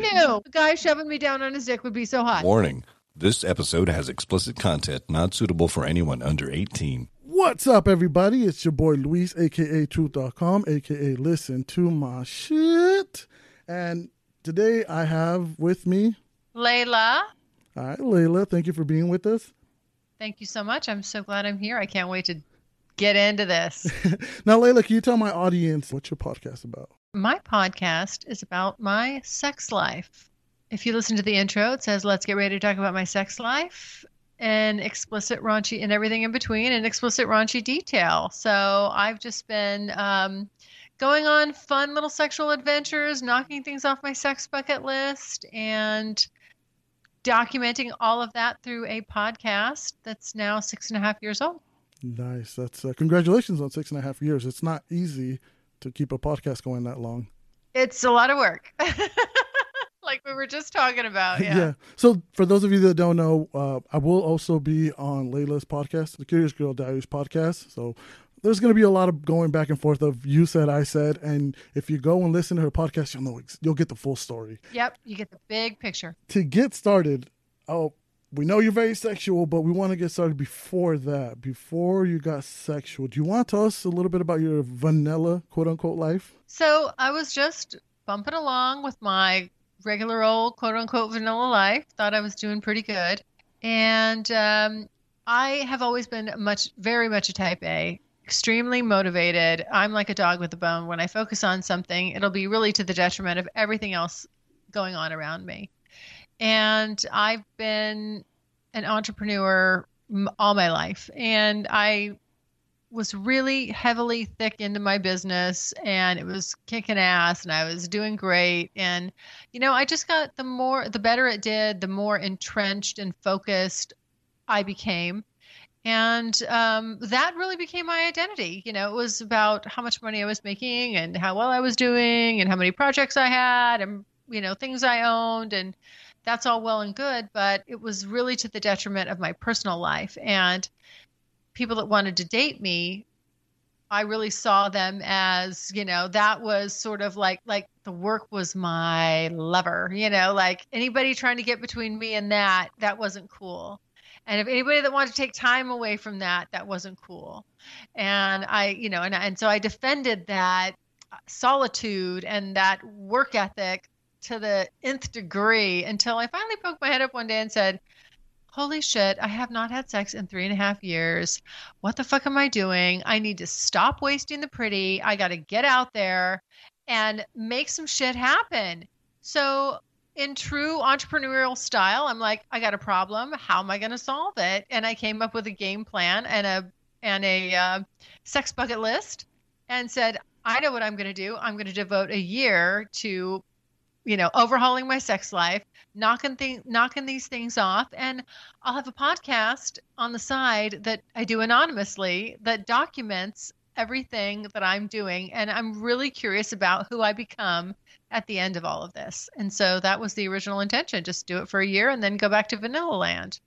knew the guy shoving me down on his dick would be so hot? Warning this episode has explicit content not suitable for anyone under 18. What's up, everybody? It's your boy Luis, aka Truth.com, aka Listen to My Shit. And today I have with me. Layla. All right, Layla, thank you for being with us. Thank you so much. I'm so glad I'm here. I can't wait to get into this. now, Layla, can you tell my audience what's your podcast about? My podcast is about my sex life. If you listen to the intro, it says, Let's get ready to talk about my sex life and explicit raunchy and everything in between and explicit raunchy detail. So I've just been um, going on fun little sexual adventures, knocking things off my sex bucket list, and documenting all of that through a podcast that's now six and a half years old. Nice. That's uh, congratulations on six and a half years. It's not easy to keep a podcast going that long. It's a lot of work. like we were just talking about. Yeah. yeah. So for those of you that don't know, uh, I will also be on Layla's podcast, the Curious Girl Diaries podcast. So there's going to be a lot of going back and forth of you said, I said, and if you go and listen to her podcast, you'll know you'll get the full story. Yep, you get the big picture. To get started, oh, we know you're very sexual, but we want to get started before that. Before you got sexual, do you want to tell us a little bit about your vanilla quote unquote life? So I was just bumping along with my regular old quote unquote vanilla life. Thought I was doing pretty good. And um, I have always been much, very much a type A, extremely motivated. I'm like a dog with a bone. When I focus on something, it'll be really to the detriment of everything else going on around me. And I've been an entrepreneur all my life. And I was really heavily thick into my business and it was kicking ass and I was doing great. And, you know, I just got the more, the better it did, the more entrenched and focused I became. And um, that really became my identity. You know, it was about how much money I was making and how well I was doing and how many projects I had and, you know, things I owned. And that's all well and good, but it was really to the detriment of my personal life. And people that wanted to date me I really saw them as, you know, that was sort of like like the work was my lover, you know, like anybody trying to get between me and that, that wasn't cool. And if anybody that wanted to take time away from that, that wasn't cool. And I, you know, and and so I defended that solitude and that work ethic to the nth degree until I finally poked my head up one day and said, holy shit, I have not had sex in three and a half years. What the fuck am I doing? I need to stop wasting the pretty. I got to get out there and make some shit happen. So, in true entrepreneurial style, I'm like, I got a problem. How am I going to solve it? And I came up with a game plan and a and a uh, sex bucket list, and said, I know what I'm going to do. I'm going to devote a year to you know, overhauling my sex life, knocking thing, knocking these things off, and I'll have a podcast on the side that I do anonymously that documents everything that I'm doing, and I'm really curious about who I become at the end of all of this. And so that was the original intention: just do it for a year and then go back to Vanilla Land.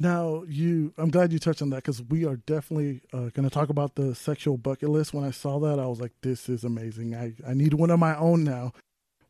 Now, you, I'm glad you touched on that because we are definitely uh, going to talk about the sexual bucket list. When I saw that, I was like, this is amazing. I, I need one of my own now.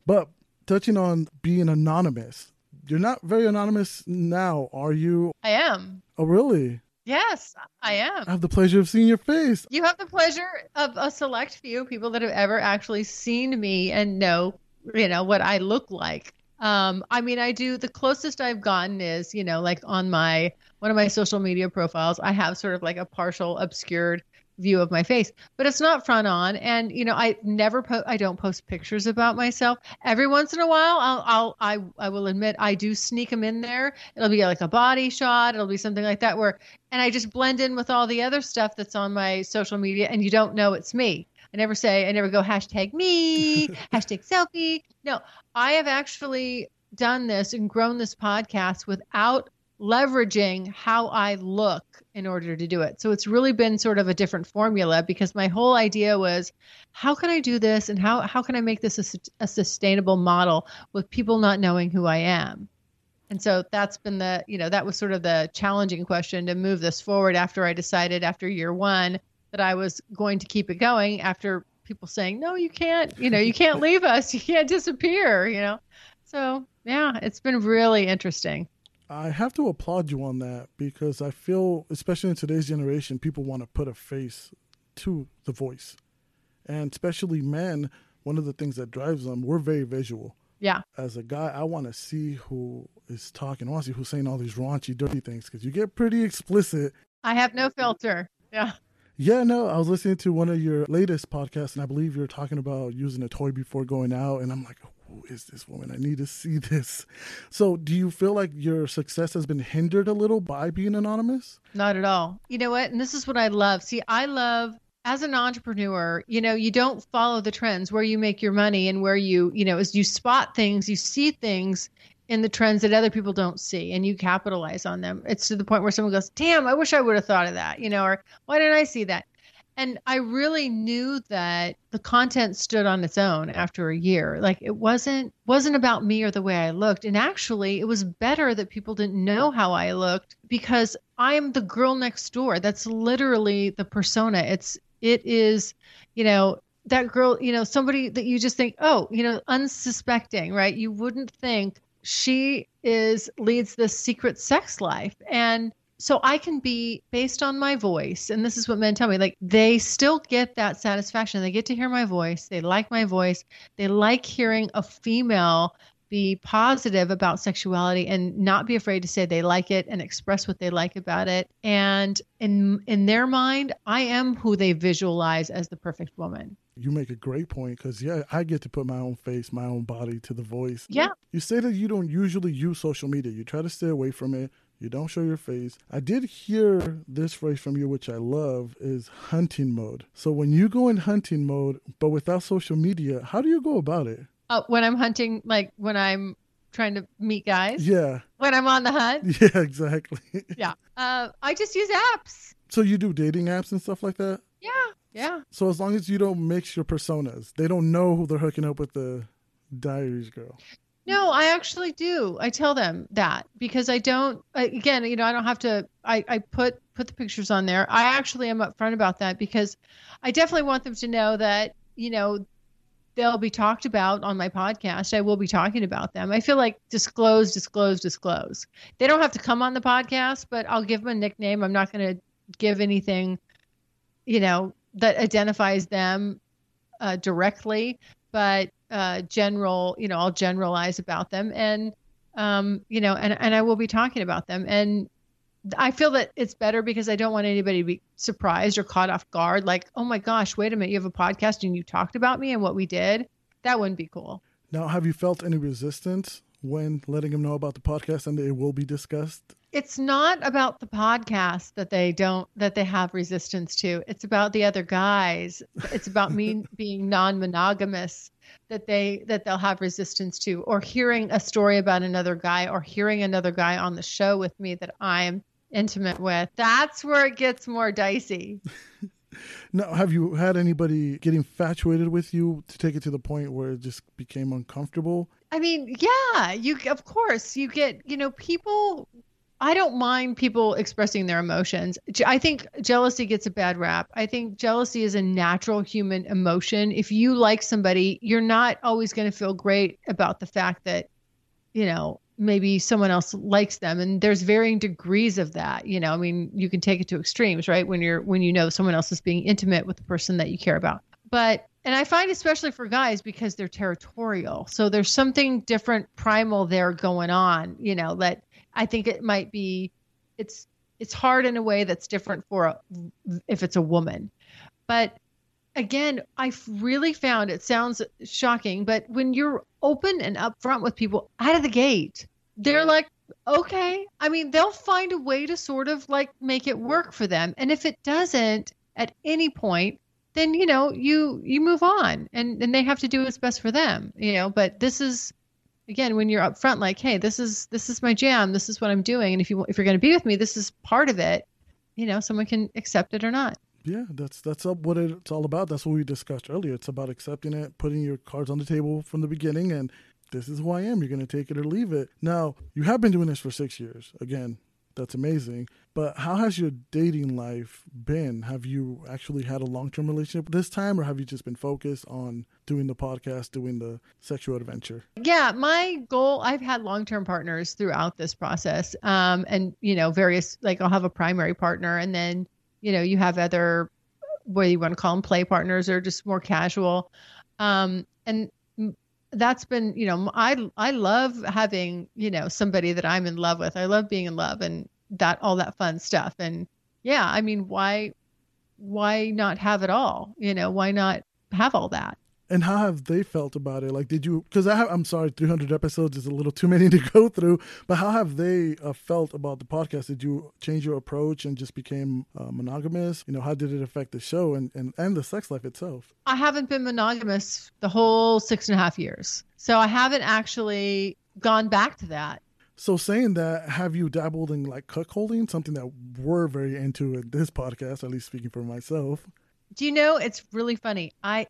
But touching on being anonymous. You're not very anonymous now, are you? I am. Oh, really? Yes, I am. I have the pleasure of seeing your face. You have the pleasure of a select few people that have ever actually seen me and know, you know, what I look like. Um, I mean, I do the closest I've gotten is, you know, like on my one of my social media profiles, I have sort of like a partial obscured view of my face, but it's not front on. And you know, I never post. I don't post pictures about myself. Every once in a while, I'll, I'll I I will admit I do sneak them in there. It'll be like a body shot. It'll be something like that where, and I just blend in with all the other stuff that's on my social media, and you don't know it's me. I never say. I never go hashtag me, hashtag selfie. No, I have actually done this and grown this podcast without leveraging how I look in order to do it. So it's really been sort of a different formula because my whole idea was how can I do this and how how can I make this a, a sustainable model with people not knowing who I am. And so that's been the, you know, that was sort of the challenging question to move this forward after I decided after year 1 that I was going to keep it going after people saying, "No, you can't, you know, you can't leave us. You can't disappear," you know. So, yeah, it's been really interesting. I have to applaud you on that because I feel, especially in today's generation, people want to put a face to the voice. And especially men, one of the things that drives them, we're very visual. Yeah. As a guy, I want to see who is talking. I want to see who's saying all these raunchy, dirty things because you get pretty explicit. I have no filter. Yeah. Yeah, no, I was listening to one of your latest podcasts, and I believe you're talking about using a toy before going out. And I'm like, who is this woman? I need to see this. So, do you feel like your success has been hindered a little by being anonymous? Not at all. You know what? And this is what I love. See, I love as an entrepreneur, you know, you don't follow the trends where you make your money and where you, you know, as you spot things, you see things in the trends that other people don't see and you capitalize on them. It's to the point where someone goes, "Damn, I wish I would have thought of that," you know, or "Why didn't I see that?" And I really knew that the content stood on its own after a year. Like it wasn't wasn't about me or the way I looked. And actually, it was better that people didn't know how I looked because I'm the girl next door. That's literally the persona. It's it is, you know, that girl, you know, somebody that you just think, oh, you know, unsuspecting, right? You wouldn't think she is leads this secret sex life. And so I can be based on my voice, and this is what men tell me like they still get that satisfaction. They get to hear my voice, they like my voice, they like hearing a female be positive about sexuality and not be afraid to say they like it and express what they like about it. And in in their mind, I am who they visualize as the perfect woman. You make a great point because yeah, I get to put my own face, my own body to the voice. Yeah. You say that you don't usually use social media. You try to stay away from it. You don't show your face. I did hear this phrase from you, which I love, is hunting mode. So when you go in hunting mode, but without social media, how do you go about it? Uh, when I'm hunting, like when I'm trying to meet guys. Yeah. When I'm on the hunt. Yeah, exactly. yeah. Uh, I just use apps. So you do dating apps and stuff like that? Yeah. Yeah. So as long as you don't mix your personas, they don't know who they're hooking up with the diaries girl. No, I actually do. I tell them that because I don't. Again, you know, I don't have to. I, I put put the pictures on there. I actually am upfront about that because I definitely want them to know that you know they'll be talked about on my podcast. I will be talking about them. I feel like disclose, disclose, disclose. They don't have to come on the podcast, but I'll give them a nickname. I'm not going to give anything, you know, that identifies them uh, directly, but uh, general, you know, I'll generalize about them, and um, you know, and and I will be talking about them, and I feel that it's better because I don't want anybody to be surprised or caught off guard. Like, oh my gosh, wait a minute, you have a podcast and you talked about me and what we did. That wouldn't be cool. Now, have you felt any resistance when letting them know about the podcast and it will be discussed? It's not about the podcast that they don't that they have resistance to. It's about the other guys. It's about me being non-monogamous that they that they'll have resistance to or hearing a story about another guy or hearing another guy on the show with me that I'm intimate with. That's where it gets more dicey. now, have you had anybody get infatuated with you to take it to the point where it just became uncomfortable? I mean, yeah, you of course you get, you know, people I don't mind people expressing their emotions. I think jealousy gets a bad rap. I think jealousy is a natural human emotion. If you like somebody, you're not always going to feel great about the fact that, you know, maybe someone else likes them and there's varying degrees of that you know i mean you can take it to extremes right when you're when you know someone else is being intimate with the person that you care about but and i find especially for guys because they're territorial so there's something different primal there going on you know that I think it might be it's it's hard in a way that's different for a, if it's a woman. But again, I've really found it sounds shocking, but when you're open and upfront with people out of the gate, they're like, okay. I mean, they'll find a way to sort of like make it work for them. And if it doesn't at any point, then you know you you move on and and they have to do what's best for them you know but this is again when you're upfront like hey this is this is my jam. This is what i'm doing. And if you if you're going to be with me this is part of it. You know someone can accept it or not. Yeah that's that's what it's all about. That's what we discussed earlier. It's about accepting it putting your cards on the table from the beginning and this is who i am. You're going to take it or leave it. Now you have been doing this for six years. Again That's amazing. But how has your dating life been? Have you actually had a long term relationship this time, or have you just been focused on doing the podcast, doing the sexual adventure? Yeah, my goal, I've had long term partners throughout this process. Um, and, you know, various, like I'll have a primary partner, and then, you know, you have other, what do you want to call them, play partners or just more casual. Um, and that's been you know i i love having you know somebody that i'm in love with i love being in love and that all that fun stuff and yeah i mean why why not have it all you know why not have all that and how have they felt about it? Like, did you? Because I have. I'm sorry, 300 episodes is a little too many to go through. But how have they uh, felt about the podcast? Did you change your approach and just became uh, monogamous? You know, how did it affect the show and, and and the sex life itself? I haven't been monogamous the whole six and a half years, so I haven't actually gone back to that. So saying that, have you dabbled in like cuckolding, something that we're very into in this podcast, at least speaking for myself? Do you know it's really funny? I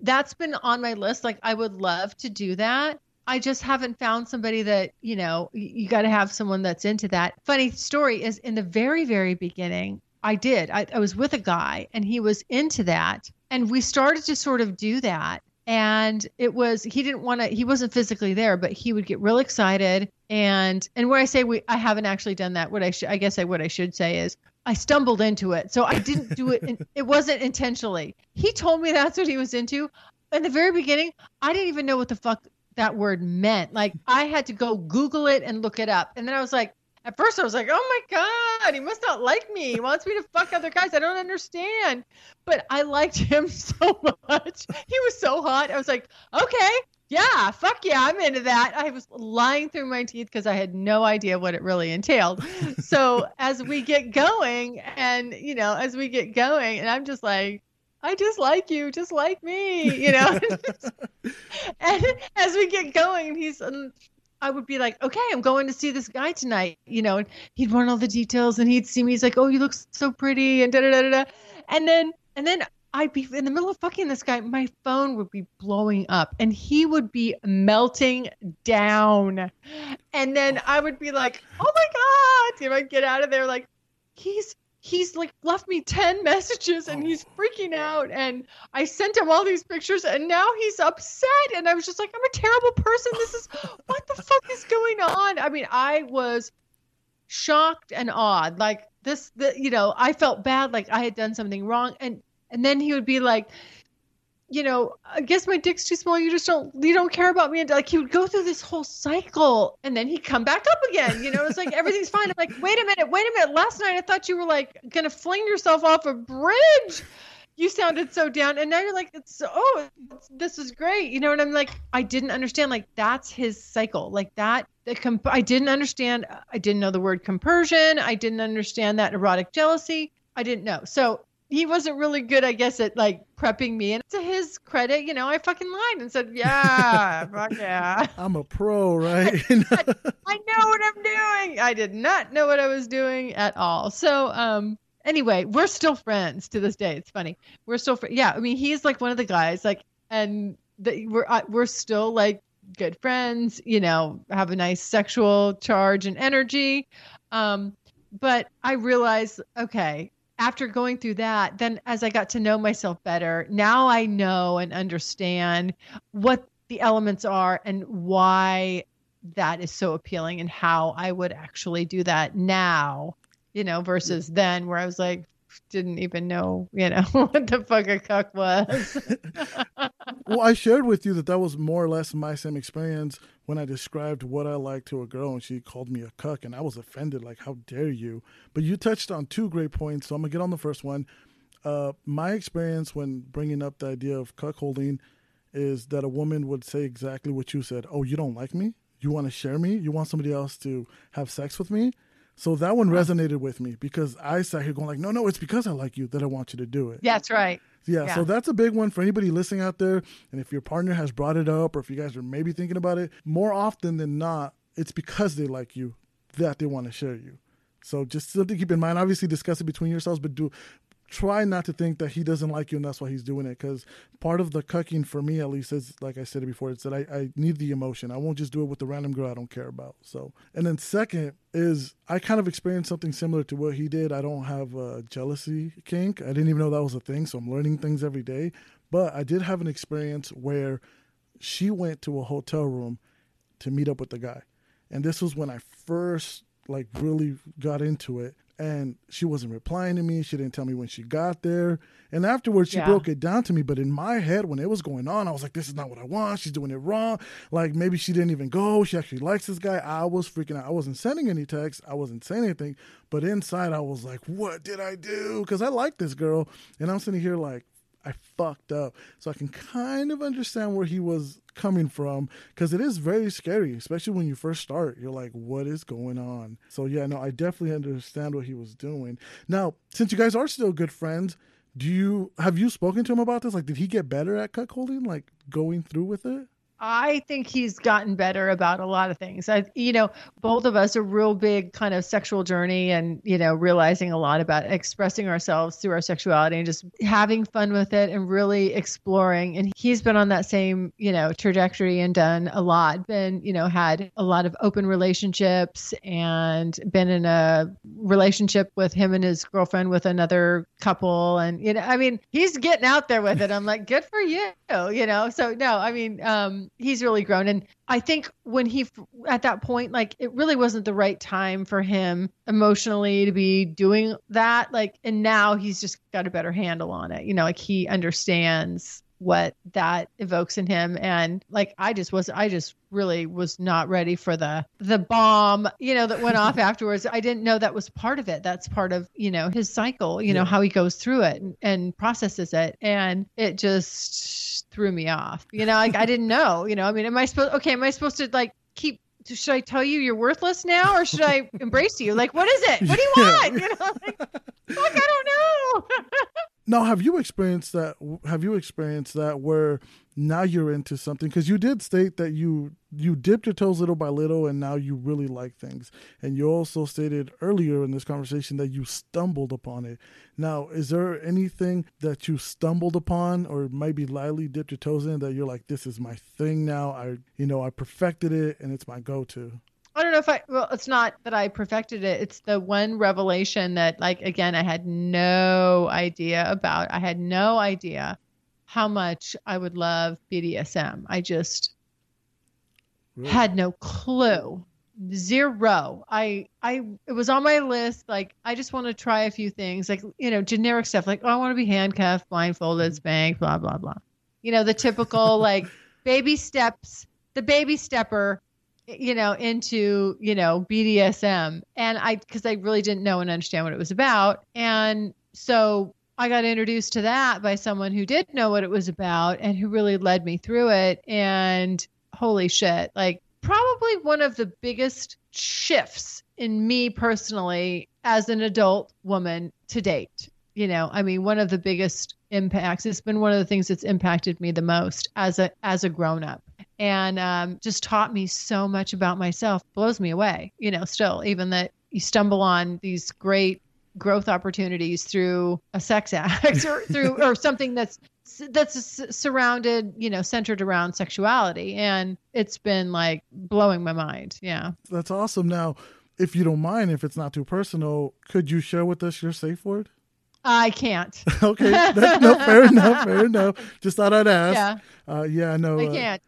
that's been on my list. Like I would love to do that. I just haven't found somebody that, you know, you got to have someone that's into that. Funny story is in the very, very beginning, I did. I, I was with a guy and he was into that. And we started to sort of do that. And it was, he didn't want to, he wasn't physically there, but he would get real excited. And, and where I say we, I haven't actually done that. What I should, I guess I, what I should say is I stumbled into it. So I didn't do it. It wasn't intentionally. He told me that's what he was into. In the very beginning, I didn't even know what the fuck that word meant. Like I had to go Google it and look it up. And then I was like, at first I was like, oh my God, he must not like me. He wants me to fuck other guys. I don't understand. But I liked him so much. He was so hot. I was like, okay, yeah, fuck yeah, I'm into that. I was lying through my teeth because I had no idea what it really entailed. so as we get going, and you know, as we get going, and I'm just like, I just like you, just like me, you know. and as we get going, he's, um, I would be like, okay, I'm going to see this guy tonight, you know, and he'd want all the details, and he'd see me. He's like, oh, you look so pretty, and da da da da, and then and then I'd be in the middle of fucking this guy, my phone would be blowing up and he would be melting down. And then I would be like, oh my God. You know, I'd get out of there like, he's he's like left me 10 messages and he's oh, freaking out. And i sent him all these pictures and now he's upset. And i was just like i'm a terrible person. This is what the fuck is going on? I mean i was shocked and awed. Like this the, you know i felt bad. Like i had done something wrong. And and then he would be like, you know, I guess my dick's too small. You just don't, you don't care about me. And like he would go through this whole cycle and then he'd come back up again. You know, it's like everything's fine. I'm like, wait a minute, wait a minute. Last night I thought you were like going to fling yourself off a bridge. You sounded so down. And now you're like, it's, oh, it's, this is great. You know, and I'm like, I didn't understand. Like, that's his cycle. Like that. The comp- I didn't understand. I didn't know the word compersion. I didn't understand that erotic jealousy. I didn't know. So he wasn't really good, I guess, at like prepping me. And to his credit, you know, I fucking lied and said, "Yeah, fuck yeah." I'm a pro, right? I, I, know what I'm doing. I did not know what I was doing at all. So, um, anyway, we're still friends to this day. It's funny. We're still, fr- yeah. I mean, he's like one of the guys, like, and the, we're uh, we're still like good friends. You know, have a nice sexual charge and energy. Um, but I realized, okay, after going through that, then as I got to know myself better, now I know and understand what the elements are and why that is so appealing and how I would actually do that now, you know, versus then where I was like, didn't even know, you know, what the fuck a cuck was. well, I shared with you that that was more or less my same experience when I described what I like to a girl and she called me a cuck and I was offended, like, how dare you? But you touched on two great points, so I'm gonna get on the first one. Uh, my experience when bringing up the idea of cuckolding is that a woman would say exactly what you said. Oh, you don't like me? You want to share me? You want somebody else to have sex with me? So that one resonated with me because I sat here going like, no, no, it's because I like you that I want you to do it. That's right. Yeah, yeah, so that's a big one for anybody listening out there. And if your partner has brought it up or if you guys are maybe thinking about it, more often than not, it's because they like you that they want to share you. So just something to keep in mind. Obviously, discuss it between yourselves, but do try not to think that he doesn't like you and that's why he's doing it because part of the cucking for me at least is like i said before it's that I, I need the emotion. I won't just do it with the random girl i don't care about so. And then second is i kind of experienced something similar to what he did. I don't have a jealousy kink. I didn't even know that was a thing so i'm learning things every day. But i did have an experience where she went to a hotel room to meet up with the guy. And this was when i first like really got into it and she wasn't replying to me. She didn't tell me when she got there. And afterwards, she yeah. broke it down to me. But in my head, when it was going on, I was like, this is not what I want. She's doing it wrong. Like maybe she didn't even go. She actually likes this guy. I was freaking out. I wasn't sending any texts, I wasn't saying anything. But inside, I was like, what did I do? Because I like this girl. And I'm sitting here like, I fucked up. So I can kind of understand where he was coming from because it is very scary, especially when you first start. You're like, what is going on? So, yeah, no, I definitely understand what he was doing. Now, since you guys are still good friends, do you have you spoken to him about this? Like, did he get better at cuckolding, like going through with it? I think he's gotten better about a lot of things. I, you know, both of us a real big kind of sexual journey and, you know, realizing a lot about expressing ourselves through our sexuality and just having fun with it and really exploring. And he's been on that same, you know, trajectory and done a lot, been, you know, had a lot of open relationships and been in a relationship with him and his girlfriend with another couple. And, you know, I mean, he's getting out there with it. I'm like, good for you, you know? So, no, I mean, um, he's really grown. And i think when he at that point like it really wasn't the right time for him emotionally to be doing that. Like and now he's just got a better handle on it. You know like he understands what that evokes in him and like i just was i just really was not ready for the the bomb you know that went off afterwards i didn't know that was part of it that's part of you know his cycle you yeah. know how he goes through it and, and processes it and it just threw me off you know like i didn't know you know i mean am i supposed okay am i supposed to like keep should I tell you you're worthless now or should I embrace you? Like, what is it? What do you want? You know, like, fuck, I don't know. Now, have you experienced that? Have you experienced that where now you're into something? Because you did state that you you dipped your toes little by little, and now you really like things. And you also stated earlier in this conversation that you stumbled upon it. Now, is there anything that you stumbled upon, or maybe lightly dipped your toes in that you're like, this is my thing now? I you know I perfected it, and it's my go-to. I don't know if I well it's not that I perfected it. It's the one revelation that like again I had no idea about. I had no idea how much I would love BDSM. I just really? had no clue. Zero. I I it was on my list like I just want to try a few things like you know generic stuff like oh I want to be handcuffed, blindfolded, spanked, blah blah blah. You know the typical like baby steps, the baby stepper you know, into, you know, BDSM. And I, because I really didn't know and understand what it was about. And so I got introduced to that by someone who did know what it was about and who really led me through it. And holy shit, like probably one of the biggest shifts in me personally as an adult woman to date. You know, I mean, one of the biggest impacts. It's been one of the things that's impacted me the most as a as a grown up and um, just taught me so much about myself. Blows me away, you know. Still, even that you stumble on these great growth opportunities through a sex act or through or something that's that's surrounded, you know, centered around sexuality, and it's been like blowing my mind. Yeah, that's awesome. Now, if you don't mind, if it's not too personal, could you share with us your safe word? I can't. okay, that's no fair enough. Fair enough. Just thought I'd ask. Yeah. Uh, yeah, I know. I uh, can't.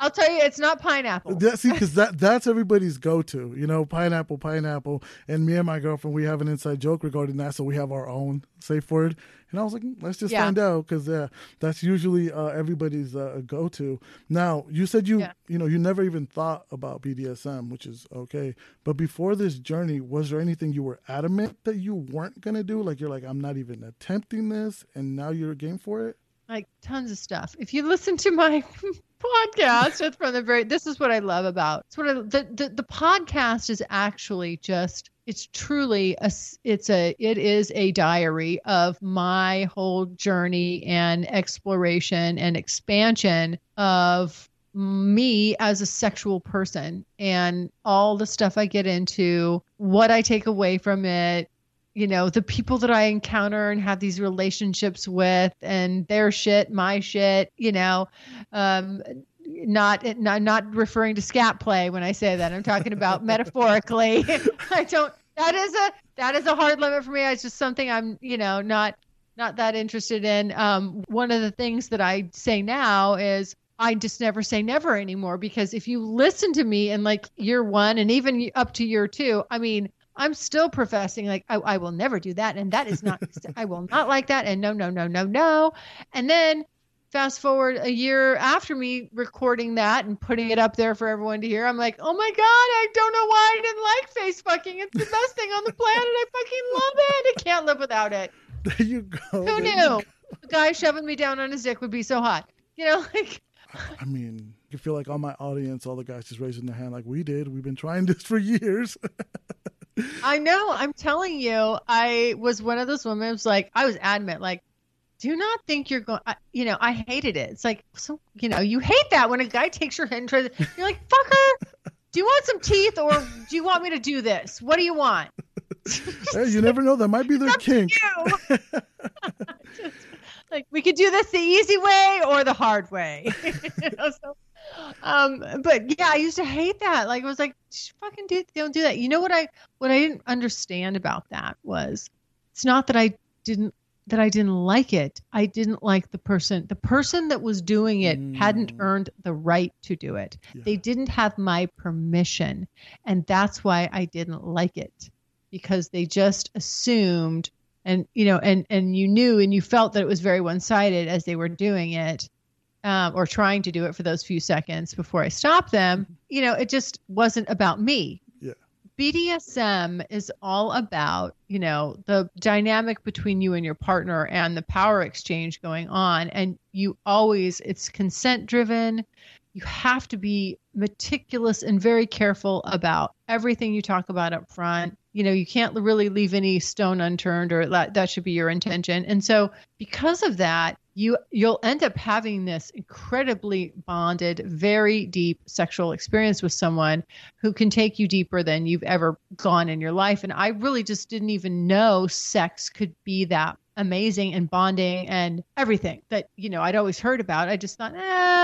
I'll tell you, it's not pineapple. That, see, because that that's everybody's go-to. You know, pineapple, pineapple. And me and my girlfriend, we have an inside joke regarding that, so we have our own safe word. And I was like, mm, let's just yeah. find out, because yeah, that's usually uh, everybody's uh, go-to. Now, you said you, yeah. you know, you never even thought about BDSM, which is okay. But before this journey, was there anything you were adamant that you weren't gonna do? Like you're like, I'm not even attempting this, and now you're game for it like tons of stuff. If you listen to my podcast from the very this is what I love about it's what the, the the podcast is actually just it's truly a it's a it is a diary of my whole journey and exploration and expansion of me as a sexual person and all the stuff I get into, what I take away from it, you know, the people that I encounter and have these relationships with and their shit, my shit, you know, um, not, not not referring to scat play when I say that. I'm talking about metaphorically. I don't that is a that is a hard limit for me. It's just something I'm, you know, not not that interested in. Um, one of the things that I say now is I just never say never anymore because if you listen to me in like year one and even up to year two, I mean, I'm still professing like I, I will never do that, and that is not. I will not like that, and no, no, no, no, no. And then fast forward a year after me recording that and putting it up there for everyone to hear, I'm like, oh my god, I don't know why I didn't like face fucking. It's the best thing on the planet. I fucking love it. I can't live without it. There you go. Who there knew? A guy shoving me down on his dick would be so hot. You know, like. I mean, you feel like all my audience, all the guys just raising their hand like we did. We've been trying this for years. I know. I'm telling you, I was one of those women. It was like I was adamant, like, do not think you're going. You know, I hated it. It's like so. You know, you hate that when a guy takes your hand and tries. To, you're like, fucker. Do you want some teeth or do you want me to do this? What do you want? hey, you never know. That might be their kink. like we could do this the easy way or the hard way. you know, so, um, but yeah, I used to hate that. Like I was like, fucking do, don't do that. You know what I what I didn't understand about that was it's not that I didn't that I didn't like it. I didn't like the person. The person that was doing it mm. hadn't earned the right to do it. Yeah. They didn't have my permission, and that's why I didn't like it because they just assumed and you know and and you knew and you felt that it was very one-sided as they were doing it um, or trying to do it for those few seconds before i stop them you know it just wasn't about me. Yeah. Bdsm is all about you know the dynamic between you and your partner and the power exchange going on. And you always it's consent driven. You have to be meticulous and very careful about everything you talk about up front. You know you can't really leave any stone unturned or that, that should be your intention. And so because of that you you'll end up having this incredibly bonded very deep sexual experience with someone who can take you deeper than you've ever gone in your life and i really just didn't even know sex could be that amazing and bonding and everything that you know I'd always heard about. I just thought, eh,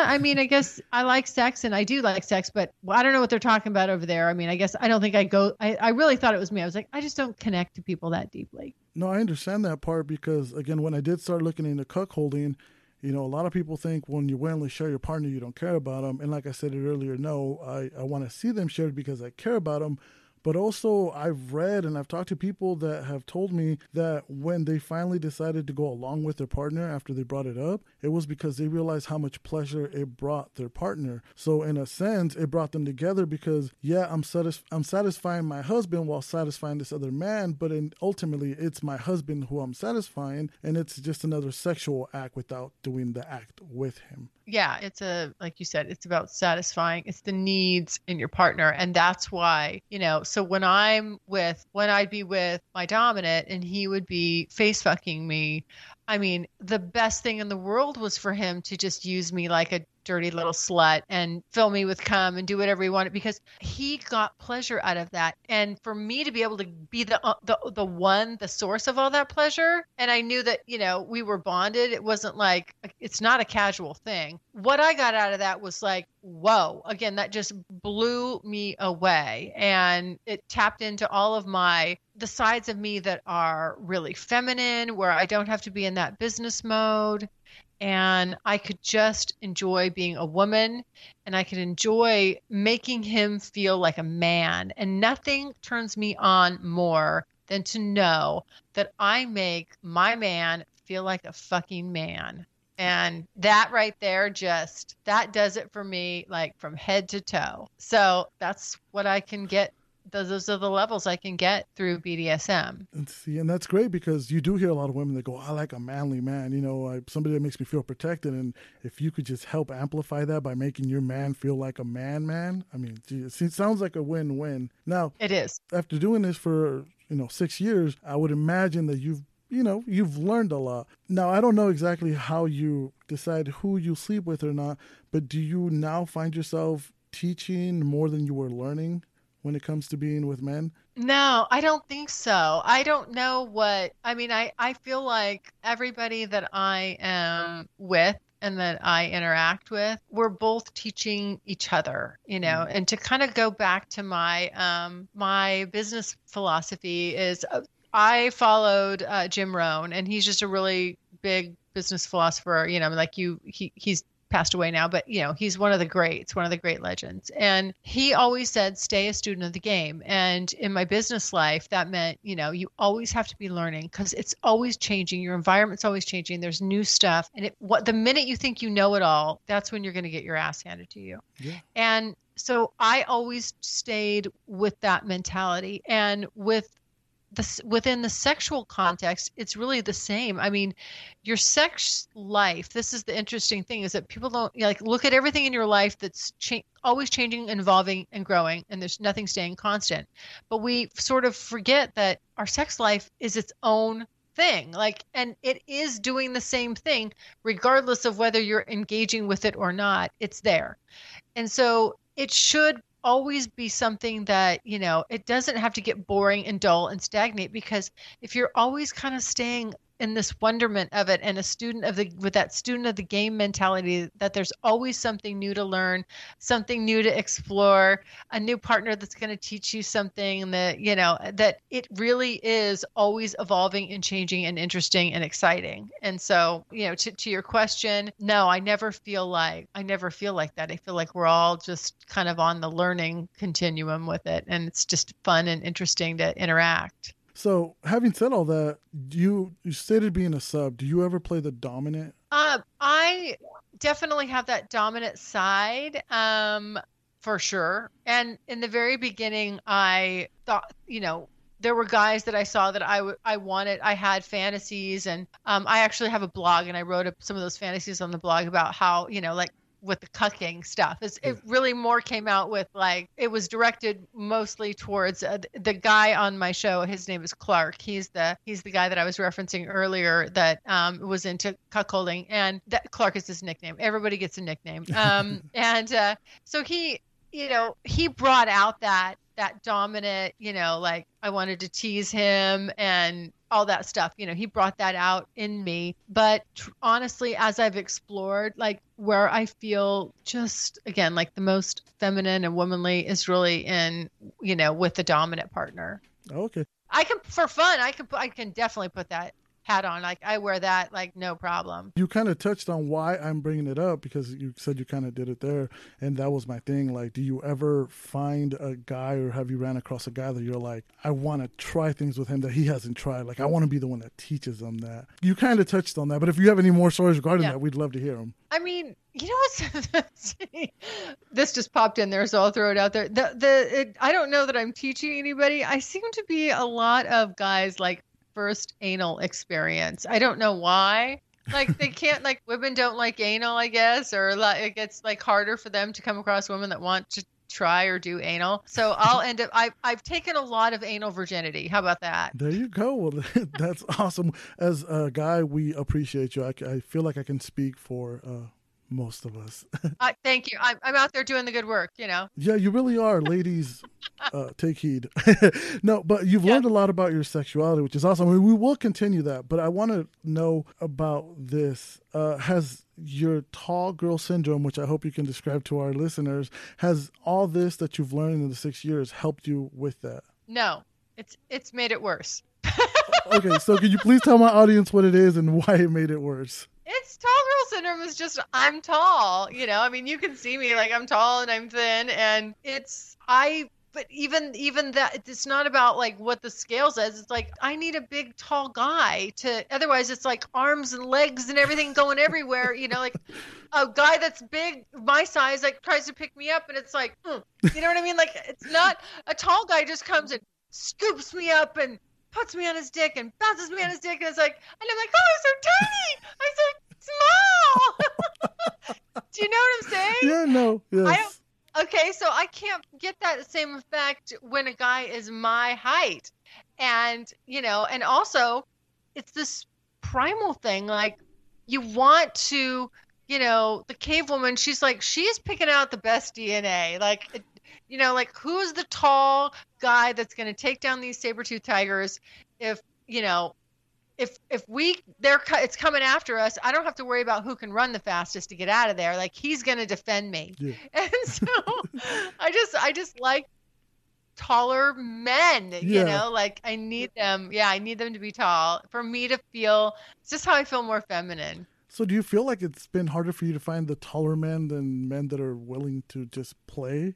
I mean, I guess I like sex and I do like sex, but I don't know what they're talking about over there. I mean, I guess I don't think I go. I, I really thought it was me. I was like, I just don't connect to people that deeply. No, I understand that part because again, when I did start looking into cuckolding, you know, a lot of people think when you willingly share your partner, you don't care about them. And like I said it earlier, no, I, I want to see them shared because I care about them but also, I've read and I've talked to people that have told me that when they finally decided to go along with their partner after they brought it up, it was because they realized how much pleasure it brought their partner. So, in a sense, it brought them together because, yeah, I'm, satis- I'm satisfying my husband while satisfying this other man, but in, ultimately, it's my husband who I'm satisfying, and it's just another sexual act without doing the act with him yeah, it's a like you said, it's about satisfying. It's the needs in your partner, and that's why you know. So when I'm with, when I'd be with my dominant, and he would be face fucking me, I mean, the best thing in the world was for him to just use me like a dirty little slut and fill me with cum and do whatever he wanted because he got pleasure out of that. And for me to be able to be the uh, the the one, the source of all that pleasure, and I knew that you know we were bonded. It wasn't like it's not a casual thing. What I got out of that was like, whoa! Again, that just blew me away, and it tapped into all of my the sides of me that are really feminine, where I don't have to be in that business mode and I could just enjoy being a woman and I could enjoy making him feel like a man. And nothing turns me on more than to know that I make my man feel like a fucking man. And that right there just that does it for me like from head to toe. So that's what I can get those those are the levels I can get through BDSM. And see, and that's great because you do hear a lot of women that go, "I like a manly man," you know, I, somebody that makes me feel protected. And if you could just help amplify that by making your man feel like a man, man, I mean, geez, it sounds like a win-win. Now, it is. After doing this for you know six years, I would imagine that you've you know you've learned a lot. Now, I don't know exactly how you decide who you sleep with or not, but do you now find yourself teaching more than you were learning? When it comes to being with men? No, I don't think so. I don't know what I mean. I I feel like everybody that I am with and that I interact with, we're both teaching each other, you know. Mm-hmm. And to kind of go back to my um, my business philosophy is uh, I followed uh, Jim Rohn, and he's just a really big business philosopher. You know, like you, he he's passed away now, but you know, he's one of the greats, one of the great legends. And he always said, stay a student of the game. And in my business life, that meant, you know, you always have to be learning because it's always changing. Your environment's always changing. There's new stuff. And it, what the minute you think you know it all, that's when you're going to get your ass handed to you. Yeah. And so I always stayed with that mentality. And with the, within the sexual context, it's really the same. I mean, your sex life. This is the interesting thing: is that people don't like look at everything in your life that's cha- always changing, evolving, and growing, and there's nothing staying constant. But we sort of forget that our sex life is its own thing like and it is doing the same thing regardless of whether you're engaging with it or not it's there and so it should always be something that you know it doesn't have to get boring and dull and stagnate because if you're always kind of staying in this wonderment of it and a student of the with that student of the game mentality that there's always something new to learn something new to explore a new partner that's going to teach you something that you know that it really is always evolving and changing and interesting and exciting. And so you know to, to your question no i never feel like i never feel like that. I feel like we're all just kind of on the learning continuum with it and it's just fun and interesting to interact so, having said all that, you you stated being a sub. Do you ever play the dominant? Uh, I definitely have that dominant side, um, for sure. And in the very beginning, I thought, you know, there were guys that I saw that I, w- I wanted. I had fantasies, and um, I actually have a blog, and I wrote up some of those fantasies on the blog about how, you know, like with the cucking stuff. It's, it really more came out with like it was directed mostly towards uh, the guy on my show. His name is Clark. He's the he's the guy that I was referencing earlier that um, was into cuckolding, and that Clark is his nickname. Everybody gets a nickname, um, and uh, so he you know he brought out that that dominant, you know, like I wanted to tease him and all that stuff. You know, he brought that out in me. But tr- honestly, as I've explored, like where I feel just, again, like the most feminine and womanly is really in, you know, with the dominant partner. Okay. I can, for fun, I can, I can definitely put that hat on. Like I wear that like no problem. You kind of touched on why I'm bringing it up because you said you kind of did it there, and that was my thing. Like, do you ever find a guy or have you ran across a guy that you're like, I want to try things with him that he hasn't tried? Like, I want to be the one that teaches him that. You kind of touched on that, but if you have any more stories regarding yeah. that, we'd love to hear them. I mean, you know what's this just popped in there, so I'll throw it out there. The the it, I don't know that I'm teaching anybody. I seem to be a lot of guys like first anal experience. I don't know why. Like they can't like women don't like anal, I guess, or like it gets like harder for them to come across women that want to try or do anal. So I'll end up I've I've taken a lot of anal virginity. How about that? There you go. Well, that's awesome. As a guy, we appreciate you. I, I feel like I can speak for uh, most of us. uh, thank you. I'm, I'm out there doing the good work, you know. Yeah, you really are. Ladies, uh, take heed. no, but you've yeah. learned a lot about your sexuality, which is awesome. I mean, we will continue that, but I want to know about this. Uh, has your tall girl syndrome, which I hope you can describe to our listeners, has all this that you've learned in the six years helped you with that? No, it's it's made it worse. okay, so can you please tell my audience what it is and why it made it worse? It's tall girl syndrome is just I'm tall, you know. I mean, you can see me like I'm tall and I'm thin and it's I but even even that it's not about like what the scale says. It's like i need a big tall guy to otherwise it's like arms and legs and everything going everywhere you know? Like a guy that's big my size like tries to pick me up and it's like mm, you know what i mean? Like it's not a tall guy just comes and scoops me up and puts me on his dick and bounces me on his dick and it's like and i'm like oh i'm so tiny i'm so small do you know what i'm saying yeah no yes Okay, so I can't get that same effect when a guy is my height. And, you know, and also it's this primal thing. Like, you want to, you know, the cave woman, she's like, she's picking out the best DNA. Like, you know, like who's the tall guy that's going to take down these saber tooth tigers if, you know, if if we they're it's coming after us i don't have to worry about who can run the fastest to get out of there. Like he's going to defend me. Yeah. and so i just i just like taller men yeah. you know? Like i need them yeah i need them to be tall for me to feel it's just how i feel more feminine. So do you feel like it's been harder for you to find the taller men than men that are willing to just play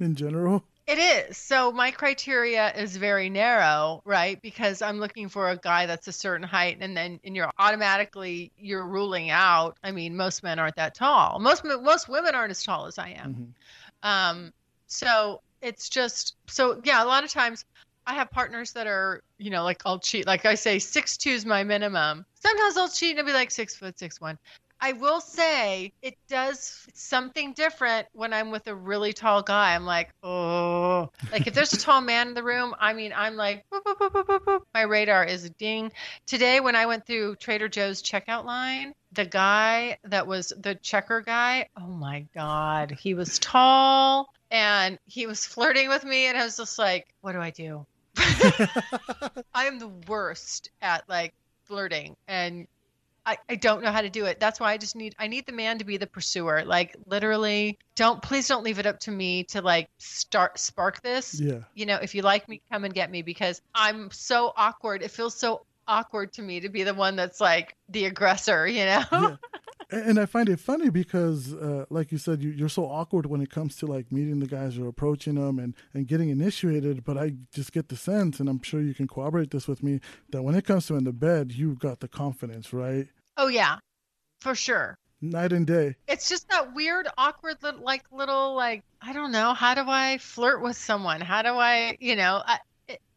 in general it is. So my criteria is very narrow, right? Because I'm looking for a guy that's a certain height and then and you're automatically you're ruling out. I mean, most men aren't that tall. Most most women aren't as tall as I am. Mm-hmm. Um so it's just so yeah, a lot of times I have partners that are, you know, like I'll cheat. Like I say, six two is my minimum. Sometimes I'll cheat and I'll be like six foot, six one. I will say it does something different when I'm with a really tall guy. I'm like, oh, like if there's a tall man in the room, I mean, I'm like, boop, boop, boop, my radar is a ding. Today, when I went through Trader Joe's checkout line, the guy that was the checker guy, oh my God, he was tall and he was flirting with me. And I was just like, what do I do? I am the worst at like flirting and I, I don't know how to do it. That's why I just need I need the man to be the pursuer. Like literally, don't please don't leave it up to me to like start spark this. Yeah. You know, if you like me, come and get me because I'm so awkward. It feels so awkward to me to be the one that's like the aggressor, you know? yeah. And I find it funny because, uh, like you said, you, are so awkward when it comes to like meeting the guys or approaching them and, and getting initiated. But I just get the sense, and I'm sure you can corroborate this with me, that when it comes to in the bed, you've got the confidence, right? Oh yeah, for sure. Night and day. It's just that weird, awkward, like little, like I don't know. How do I flirt with someone? How do I, you know? I,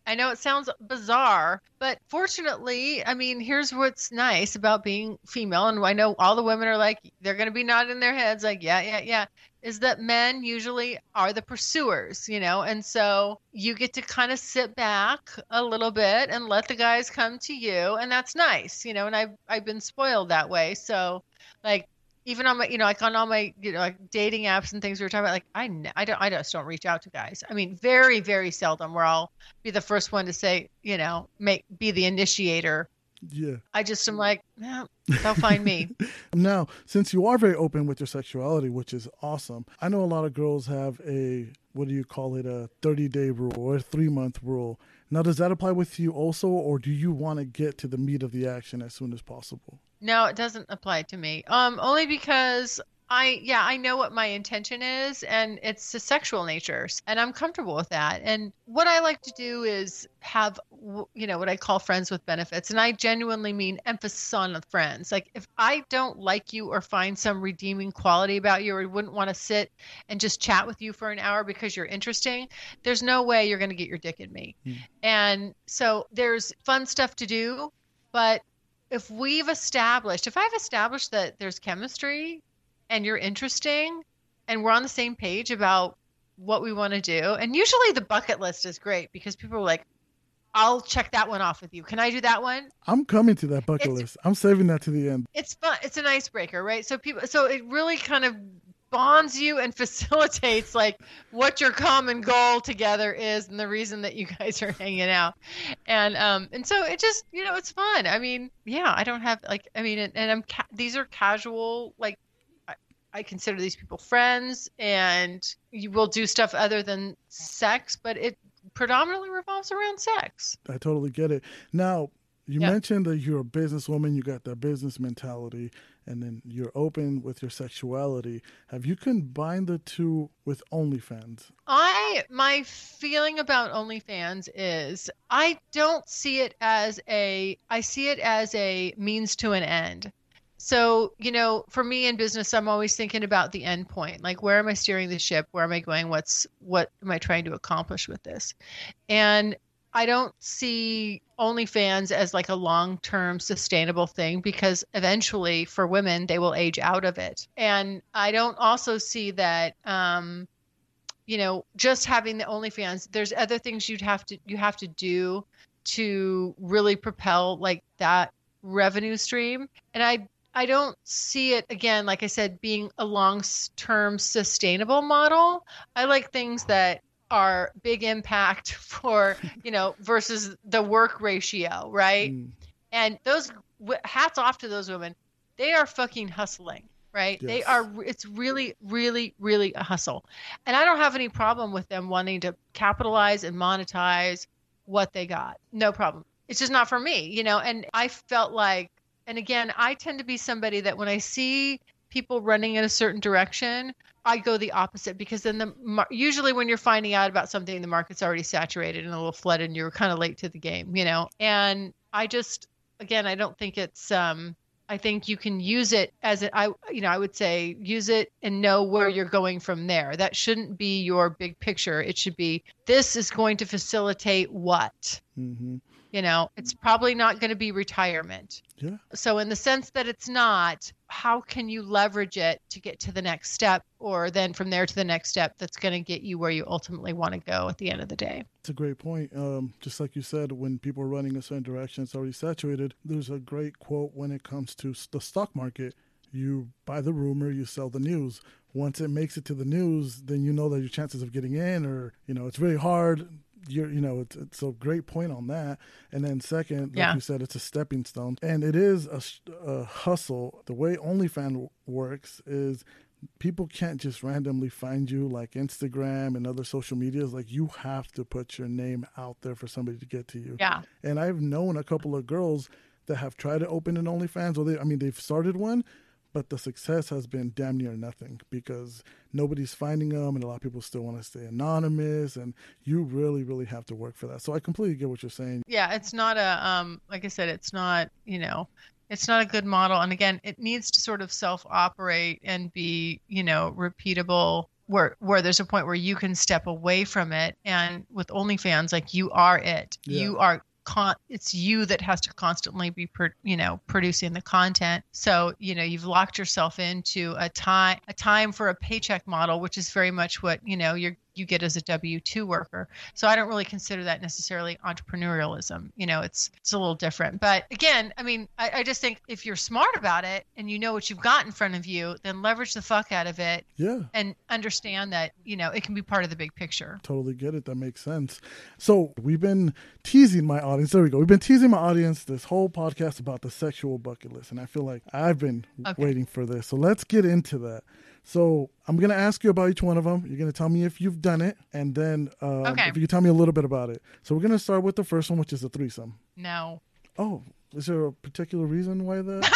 I know it sounds bizarre, but fortunately, I mean, here's what's nice about being female. And I know all the women are like, they're going to be nodding their heads, like, yeah, yeah, yeah is that men usually are the pursuers, you know, and so you get to kind of sit back a little bit and let the guys come to you, and that's nice, you know. And I've I've been spoiled that way, so like even on my you know like on all my you know like dating apps and things we were talking about like I I don't I just don't reach out to guys. I mean, very very seldom where I'll be the first one to say you know make be the initiator yeah. I just am like, yeah, they'll find me. now, since you are very open with your sexuality, which is awesome, I know a lot of girls have a, what do you call it, a 30 day rule or a three month rule. Now, does that apply with you also, or do you want to get to the meat of the action as soon as possible? No, it doesn't apply to me. Um, only because I yeah, I know what my intention is and it's the sexual nature and I'm comfortable with that. And what I like to do is have you know what I call friends with benefits and I genuinely mean emphasis on the friends. Like if I don't like you or find some redeeming quality about you or wouldn't want to sit and just chat with you for an hour because you're interesting, there's no way you're going to get your dick in me. Mm. And so there's fun stuff to do, but if we've established, if I've established that there's chemistry and you're interesting and we're on the same page about what we want to do. And usually the bucket list is great because people are like, I'll check that one off with you. Can I do that one? I'm coming to that bucket it's, list. I'm saving that to the end. It's fun. It's an icebreaker, right? So people, so it really kind of bonds you and facilitates like what your common goal together is and the reason that you guys are hanging out and um and so it just you know it's fun i mean yeah i don't have like i mean and, and i'm ca- these are casual like I consider these people friends, and you will do stuff other than sex, but it predominantly revolves around sex. I totally get it. Now, you mentioned that you're a businesswoman, you got that business mentality, and then you're open with your sexuality. Have you combined the two with OnlyFans? I my feeling about OnlyFans is I don't see it as a I see it as a means to an end so you know for me in business i'm always thinking about the end point. Like where am i steering the ship? Where am i going? What's what am i trying to accomplish with this? And i don't see onlyfans as like a long-term sustainable thing because eventually for women they will age out of it. And i don't also see that um you know just having the onlyfans there's other things you'd have to you have to do to really propel like that revenue stream. And i I don't see it again, like I said, being a long term sustainable model. I like things that are big impact for, you know, versus the work ratio, right? Mm. And those hats off to those women. They are fucking hustling, right? Yes. They are, it's really, really, really a hustle. And I don't have any problem with them wanting to capitalize and monetize what they got. No problem. It's just not for me, you know? And I felt like, and again, I tend to be somebody that when I see people running in a certain direction, I go the opposite because then the usually when you're finding out about something, the market's already saturated and a little flooded, and you're kind of late to the game, you know. And I just, again, I don't think it's. um I think you can use it as I, you know, I would say use it and know where you're going from there. That shouldn't be your big picture. It should be this is going to facilitate what. Mm-hmm. You know, it's probably not going to be retirement. Yeah. So, in the sense that it's not, how can you leverage it to get to the next step, or then from there to the next step that's going to get you where you ultimately want to go at the end of the day? It's a great point. Um, just like you said, when people are running a certain direction, it's already saturated. There's a great quote when it comes to the stock market you buy the rumor, you sell the news. Once it makes it to the news, then you know that your chances of getting in, or you know, it's really hard you're you know it's, it's a great point on that. And then second like yeah. you said it's a stepping stone. And it is a, a hustle. The way onlyfans works is people can't just randomly find you like instagram and other social medias. Like you have to put your name out there for somebody to get to you. Yeah. And i've known a couple of girls that have tried to open an onlyfans. Or they i mean they've started one but the success has been damn near nothing because nobody's finding them and a lot of people still want to stay anonymous and you really really have to work for that. So i completely get what you're saying. Yeah it's not a um like i said it's not you know it's not a good model. And again it needs to sort of self operate and be you know repeatable where where there's a point where you can step away from it. And with onlyfans like you are it. Yeah. you are con- it's you that has to constantly be per- you know producing the content. So you know you've locked yourself into a time a time for a paycheck model which is very much what you know you're you get as a W two worker. So I don't really consider that necessarily entrepreneurialism. You know, it's it's a little different. But again, I mean, I, I, just think if you're smart about it and you know what you've got in front of you, then leverage the fuck out of it. Yeah. And understand that you know it can be part of the big picture. Totally get it. That makes sense. So we've been teasing my audience. There we go. We've been teasing my audience this whole podcast about the sexual bucket list, and I feel like I've been okay. waiting for this. So let's get into that. So I'm going to ask you about each one of them. You're going to tell me if you've done it, and then um, okay. if you can tell me a little bit about it. So we're going to start with the first one, which is the threesome. No. Oh, is there a particular reason why that?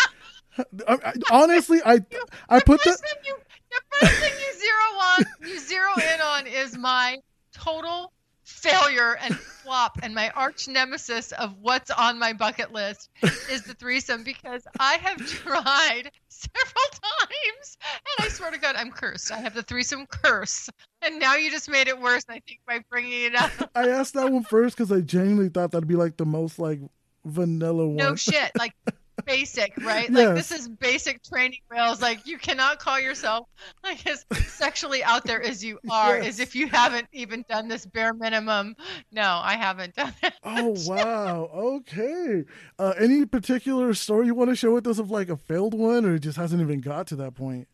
I, I, honestly, I I put that. You, the first thing you zero on, you zero in on is my total failure and flop and my arch nemesis of what's on my bucket list is the threesome because I have tried several times and I swear to God I'm cursed. I have the threesome curse. And now you just made it worse I think by bringing it up. I asked that one first because I genuinely thought that'd be like the most like vanilla one. No shit. Like basic, right? Yes. Like this is basic training wheels. Like you cannot call yourself like as sexually out there as you are, yes. as if you haven't even done this bare minimum. No, I haven't done it. Oh wow. Okay. Uh, any particular story you want to share with us of like a failed one, or it just hasn't even got to that point?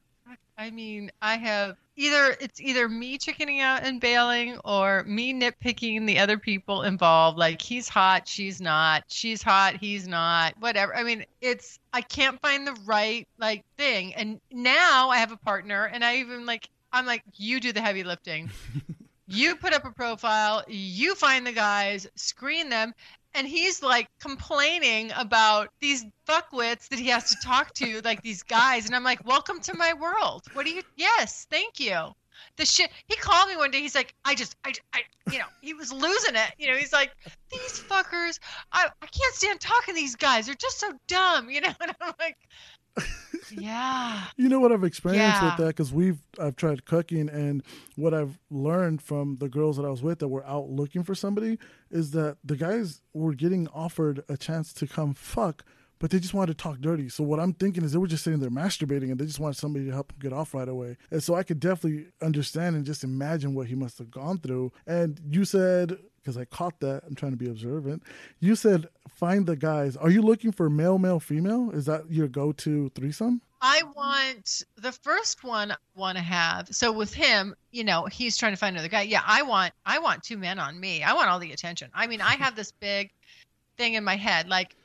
I mean, I have either it's either me chickening out and bailing or me nitpicking the other people involved. Like he's hot, she's not. She's hot, he's not. Whatever. I mean, it's I can't find the right like thing. And now I have a partner, and I even like I'm like you do the heavy lifting. you put up a profile, you find the guys, screen them, and he's like complaining about these fuckwits that he has to talk to, like these guys. And I'm like, welcome to my world. What do you? Yes, thank you. The shit. He called me one day. He's like, I just, I, I, you know, he was losing it. You know, he's like, these fuckers. I, I can't stand talking to these guys. They're just so dumb. You know, and I'm like, yeah. You know what I've experienced yeah. with that because we've I've tried cucking and what I've learned from the girls that I was with that were out looking for somebody is that the guys were getting offered a chance to come fuck, but they just wanted to talk dirty. So what I'm thinking is they were just sitting there masturbating and they just wanted somebody to help them get off right away. And so I could definitely understand and just imagine what he must have gone through. And you said because I caught that. I'm trying to be observant. You said find the guys. Are you looking for male, male, female? Is that your go-to threesome? I want the first one I want to have. So with him, you know, he's trying to find another guy. Yeah, I want I want two men on me. I want all the attention. I mean, I have this big thing in my head like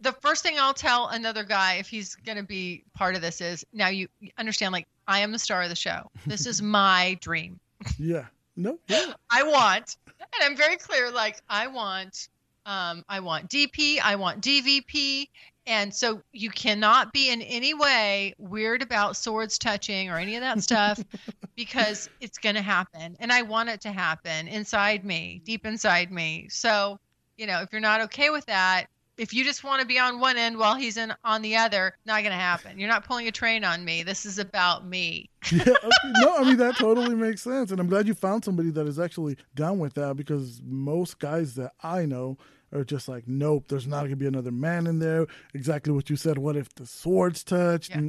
the first thing I'll tell another guy if he's going to be part of this is now you understand like I am the star of the show. This is my dream. Yeah. No. Yeah. I want and I'm very clear like I want um I want DP, I want DVP and so you cannot be in any way weird about swords touching or any of that stuff because it's going to happen and I want it to happen inside me, deep inside me. So, you know, if you're not okay with that, if you just want to be on one end while he's in on the other, not going to happen. You're not pulling a train on me. This is about me. yeah, okay. no, I mean that totally makes sense, and I'm glad you found somebody that is actually down with that because most guys that I know are just like, nope, there's not going to be another man in there. Exactly what you said. What if the swords touch? Yeah.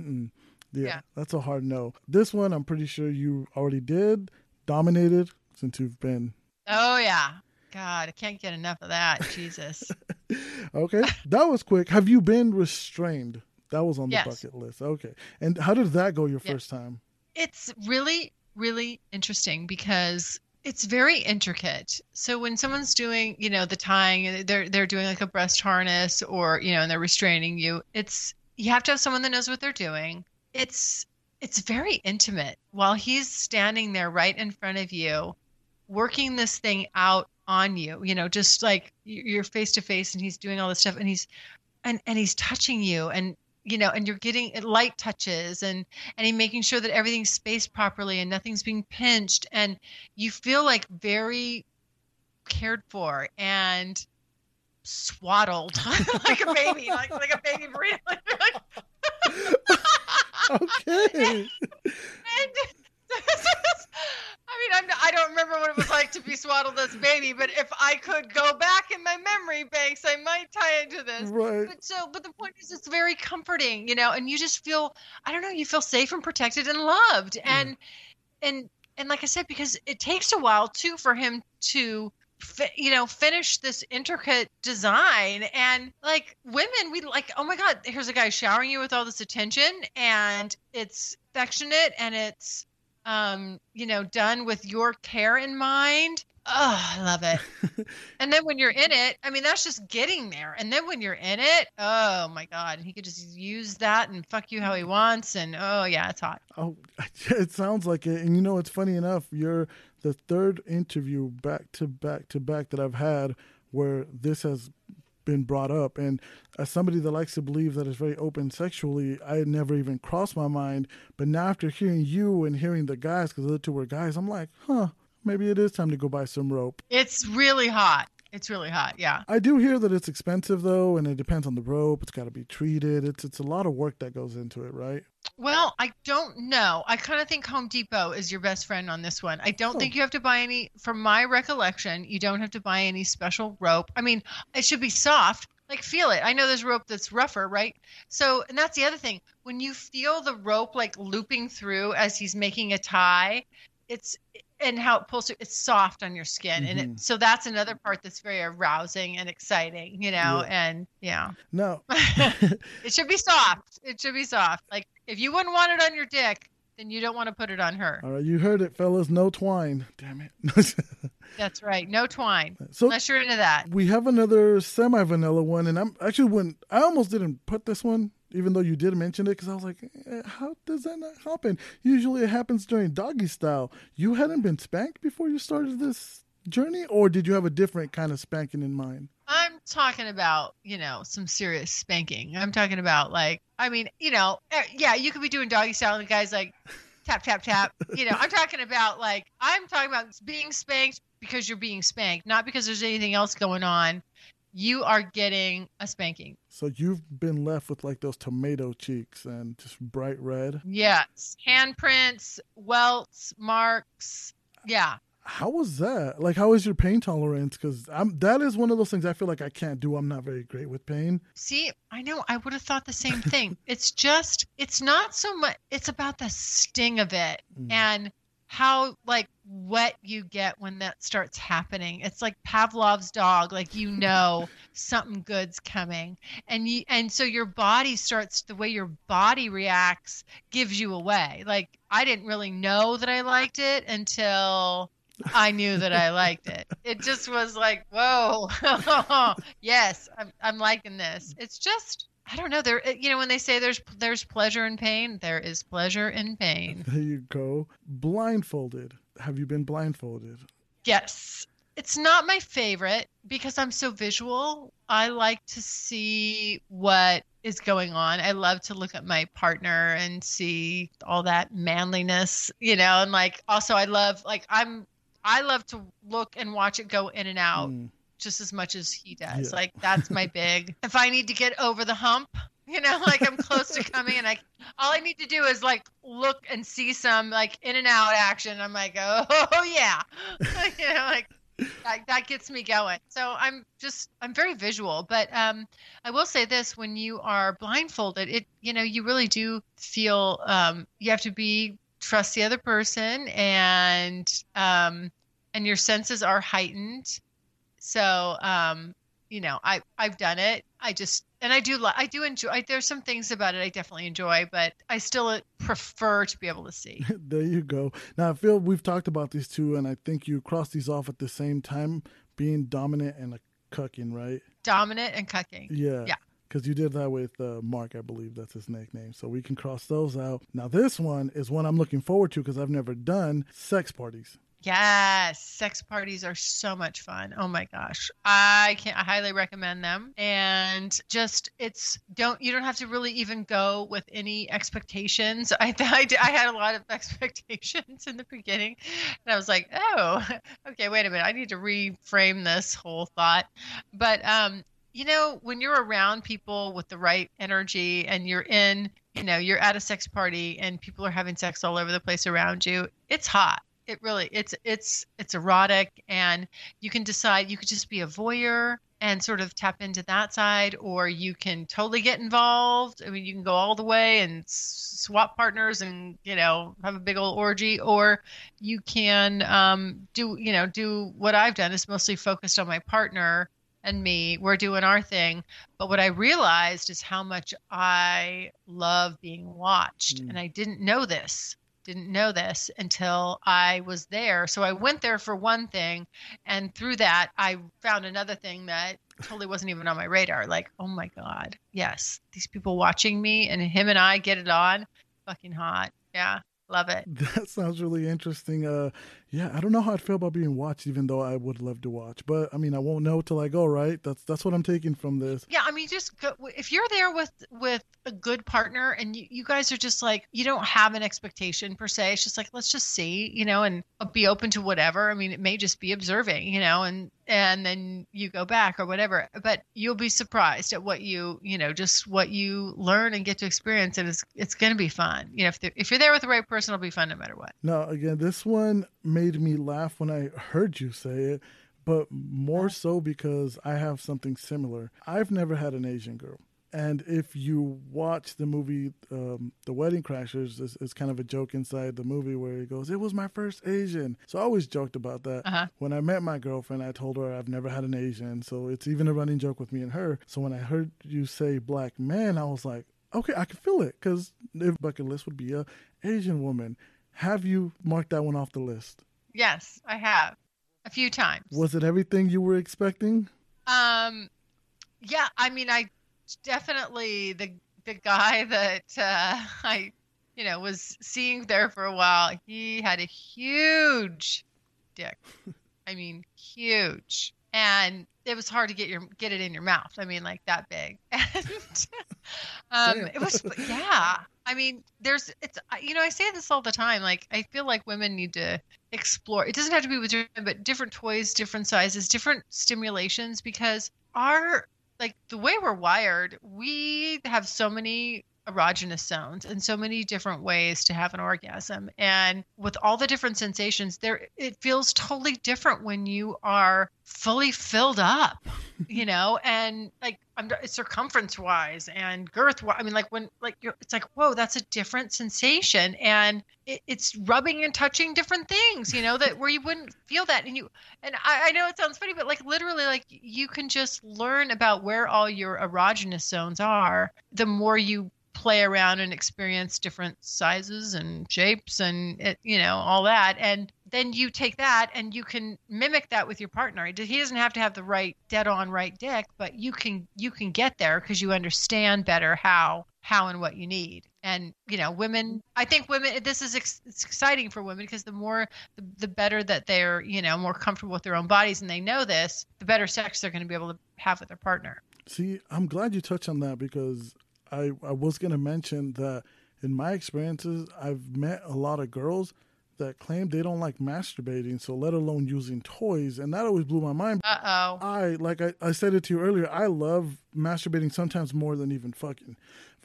Yeah, Yeah. that's a hard no. This one, I'm pretty sure you already did, dominated since you've been Oh yeah. God, I can't get enough of that. Jesus. Okay, that was quick. Have you been restrained? That was on the Yes. bucket list. Okay, and how did that go your Yeah. first time? it's really really interesting because it's very intricate so when someone's doing you know the tying they're they're doing like a breast harness or you know and they're restraining you it's you have to have someone that knows what they're doing it's it's very intimate while he's standing there right in front of you working this thing out on you you know just like you're face to face and he's doing all this stuff and he's and and he's touching you and you know and you're getting uh, light touches and and he making sure that everything's spaced properly and nothing's being pinched and you feel like very cared for and swaddled like a baby like like a baby burrito Okay, and I mean, I'm, I don't remember what it was like to be swaddled as a baby, but if I could go back in my memory banks, I might tie into this. right. But so, but the point is, it's very comforting, you know, and you just feel, I don't know, you feel safe and protected and loved, and and and like I said, because it takes a while too for him to. You know, finish this intricate design, and like women, we like. Oh my God! Here's a guy showering you with all this attention, and it's affectionate, and it's um, you know, done with your care in mind. Oh, I love it. and then when you're in it, I mean, that's just getting there. And then when you're in it, oh my God, he could just use that and fuck you how he wants. And oh, yeah, it's hot. Oh, it sounds like it. And you know, it's funny enough. You're the third interview back to back to back that I've had where this has been brought up. And as somebody that likes to believe that is very open sexually, I had never even crossed my mind. But now after hearing you and hearing the guys, because the other two were guys, I'm like, huh, maybe it is time to go buy some rope. It's really hot. It's really hot. Yeah. I do hear that it's expensive though, and it depends on the rope. It's got to be treated. It's it's a lot of work that goes into it, right? Well, I don't know. I kind of think Home Depot is your best friend on this one. I don't Oh. think you have to buy any, from my recollection, you don't have to buy any special rope. I mean, it should be soft. Like, feel it. I know there's rope that's rougher, right? So, and that's the other thing. When you feel the rope like looping through as he's making a tie, it's, and how it pulls through, it's soft on your skin. And Mhm. it, so that's another part that's very arousing and exciting, you know? Yeah. And yeah. No. It should be soft. It should be soft. Like if you wouldn't want it on your dick, then you don't want to put it on her. all right, you heard it, fellas. No twine. Damn it. That's right. No twine. so Unless you're into that. we have another semi vanilla one, and I'm actually when I almost didn't put this one, even though you did mention it, because I was like, eh, how does that not happen? Usually it happens during doggy style. You hadn't been spanked before you started this journey, or did you have a different kind of spanking in mind? I'm talking about, you know, some serious spanking. I'm talking about like, I mean, you know, eh, yeah, you could be doing doggy style and the guy's like tap tap tap. You know, I'm talking about like I'm talking about being spanked because you're being spanked, not because there's anything else going on. You are getting a spanking. So you've been left with like those tomato cheeks and just bright red. Yes. Handprints, welts, marks. Yeah. How was that? Like, how is your pain tolerance? Because I'm that is one of those things I feel like I can't do. I'm not very great with pain. See, I know I would have thought the same thing. it's just, it's not so much, it's about the sting of it Mm. and how like wet you get when that starts happening. It's like Pavlov's dog, like you know something good's coming. And you and so your body starts the way your body reacts gives you away. Like I didn't really know that I liked it until I knew that I liked it. It just was like, whoa, yes, I'm, I'm liking this. It's just, I don't know. There, you know, when they say there's there's pleasure in pain, there is pleasure in pain. There you go. Blindfolded. Have you been blindfolded? Yes. It's not my favorite because I'm so visual. I like to see what is going on. I love to look at my partner and see all that manliness, you know, and like also I love like I'm I love to look and watch it go in and out mm. Just as much as he does. Yeah. Like that's my big. if I need to get over the hump, you know, like I'm close to coming and I all I need to do is like look and see some like in and out action. I'm like, oh, oh yeah. you know, like that, that gets me going. So I'm just I'm very visual, but um, I will say this: when you are blindfolded, it you know you really do feel um, you have to be trust the other person and um and your senses are heightened so um you know i i've done it. I just and i do i do enjoy I, there's some things about it i definitely enjoy but i still prefer to be able to see. There you go. Now i feel we've talked about these two and i think you cross these off at the same time being dominant and a cucking right? Dominant and cucking. Yeah. Yeah. Because you did that with uh, Mark, I believe that's his nickname. So we can cross those out. Now, this one is one I'm looking forward to because I've never done sex parties. Yes, sex parties are so much fun. Oh my gosh. I can I highly recommend them. And just it's don't you don't have to really even go with any expectations. I I, I had a lot of expectations in the beginning. And I was like, "Oh, okay, wait a minute. I need to reframe this whole thought." But um you know, when you're around people with the right energy and you're in, you know, you're at a sex party and people are having sex all over the place around you, it's hot. It really it's it's it's erotic and you can decide you could just be a voyeur and sort of tap into that side or you can totally get involved. I mean, you can go all the way and swap partners and, you know, have a big old orgy or you can um, do, you know, do what I've done is mostly focused on my partner and me we're doing our thing but what i realized is how much i love being watched mm. and i didn't know this didn't know this until i was there. So i went there for one thing and through that i found another thing that totally wasn't even on my radar. Like oh my god yes these people watching me and him and i get it on. Fucking hot. Yeah love it. That sounds really interesting. Uh yeah, I don't know how I'd feel about being watched, even though I would love to watch. But I mean, I won't know till I go, right? That's that's what I'm taking from this. Yeah, I mean, just go, if you're there with with a good partner and you, you guys are just like you don't have an expectation per se. It's just like let's just see, you know, and be open to whatever. I mean, it may just be observing, you know, and and then you go back or whatever. But you'll be surprised at what you you know just what you learn and get to experience, and it's it's going to be fun. You know, if if you're there with the right person, it'll be fun no matter what. No, again, this one made me laugh when I heard you say it, but more so because I have something similar. I've never had an Asian girl. And if you watch the movie, um, The Wedding Crashers, it's, it's, kind of a joke inside the movie where he goes, It was my first Asian. So I always joked about that. Uh-huh. When I met my girlfriend, I told her I've never had an Asian. So it's even a running joke with me and her. So when I heard you say black man, I was like, Okay, I can feel it. Because if bucket list would be a Asian woman. Have you marked that one off the list? Yes, I have a few times. Was it everything you were expecting? Um, yeah. I mean, I definitely the the guy that uh, I, you know, was seeing there for a while. He had a huge dick. I mean, huge, and it was hard to get your get it in your mouth. I mean, like that big. And um, it was, yeah. I mean, there's it's you know I say this all the time. Like I feel like women need to explore. It doesn't have to be with your, but different toys, different sizes, different stimulations because our like the way we're wired, we have so many erogenous zones and so many different ways to have an orgasm. And with all the different sensations there it feels totally different when you are fully filled up you know? And like I'm circumference wise and girth I mean like when like you're it's like whoa that's a different sensation. And it, it's rubbing and touching different things you know that where you wouldn't feel that. And you and I, I know it sounds funny but like literally like you can just learn about where all your erogenous zones are the more you play around and experience different sizes and shapes and it, you know all that. And then you take that and you can mimic that with your partner. He doesn't have to have the right dead on right dick but you can you can get there because you understand better how how and what you need. And you know women i think women this is ex- exciting for women because the more the, the better that they're you know more comfortable with their own bodies and they know this the better sex they're going to be able to have with their partner. See i'm glad you touched on that because I, I was going to mention that in my experiences, I've met a lot of girls that claim they don't like masturbating, so let alone using toys, and that always blew my mind. Uh oh. I like I, I said it to you earlier. I love masturbating sometimes more than even fucking.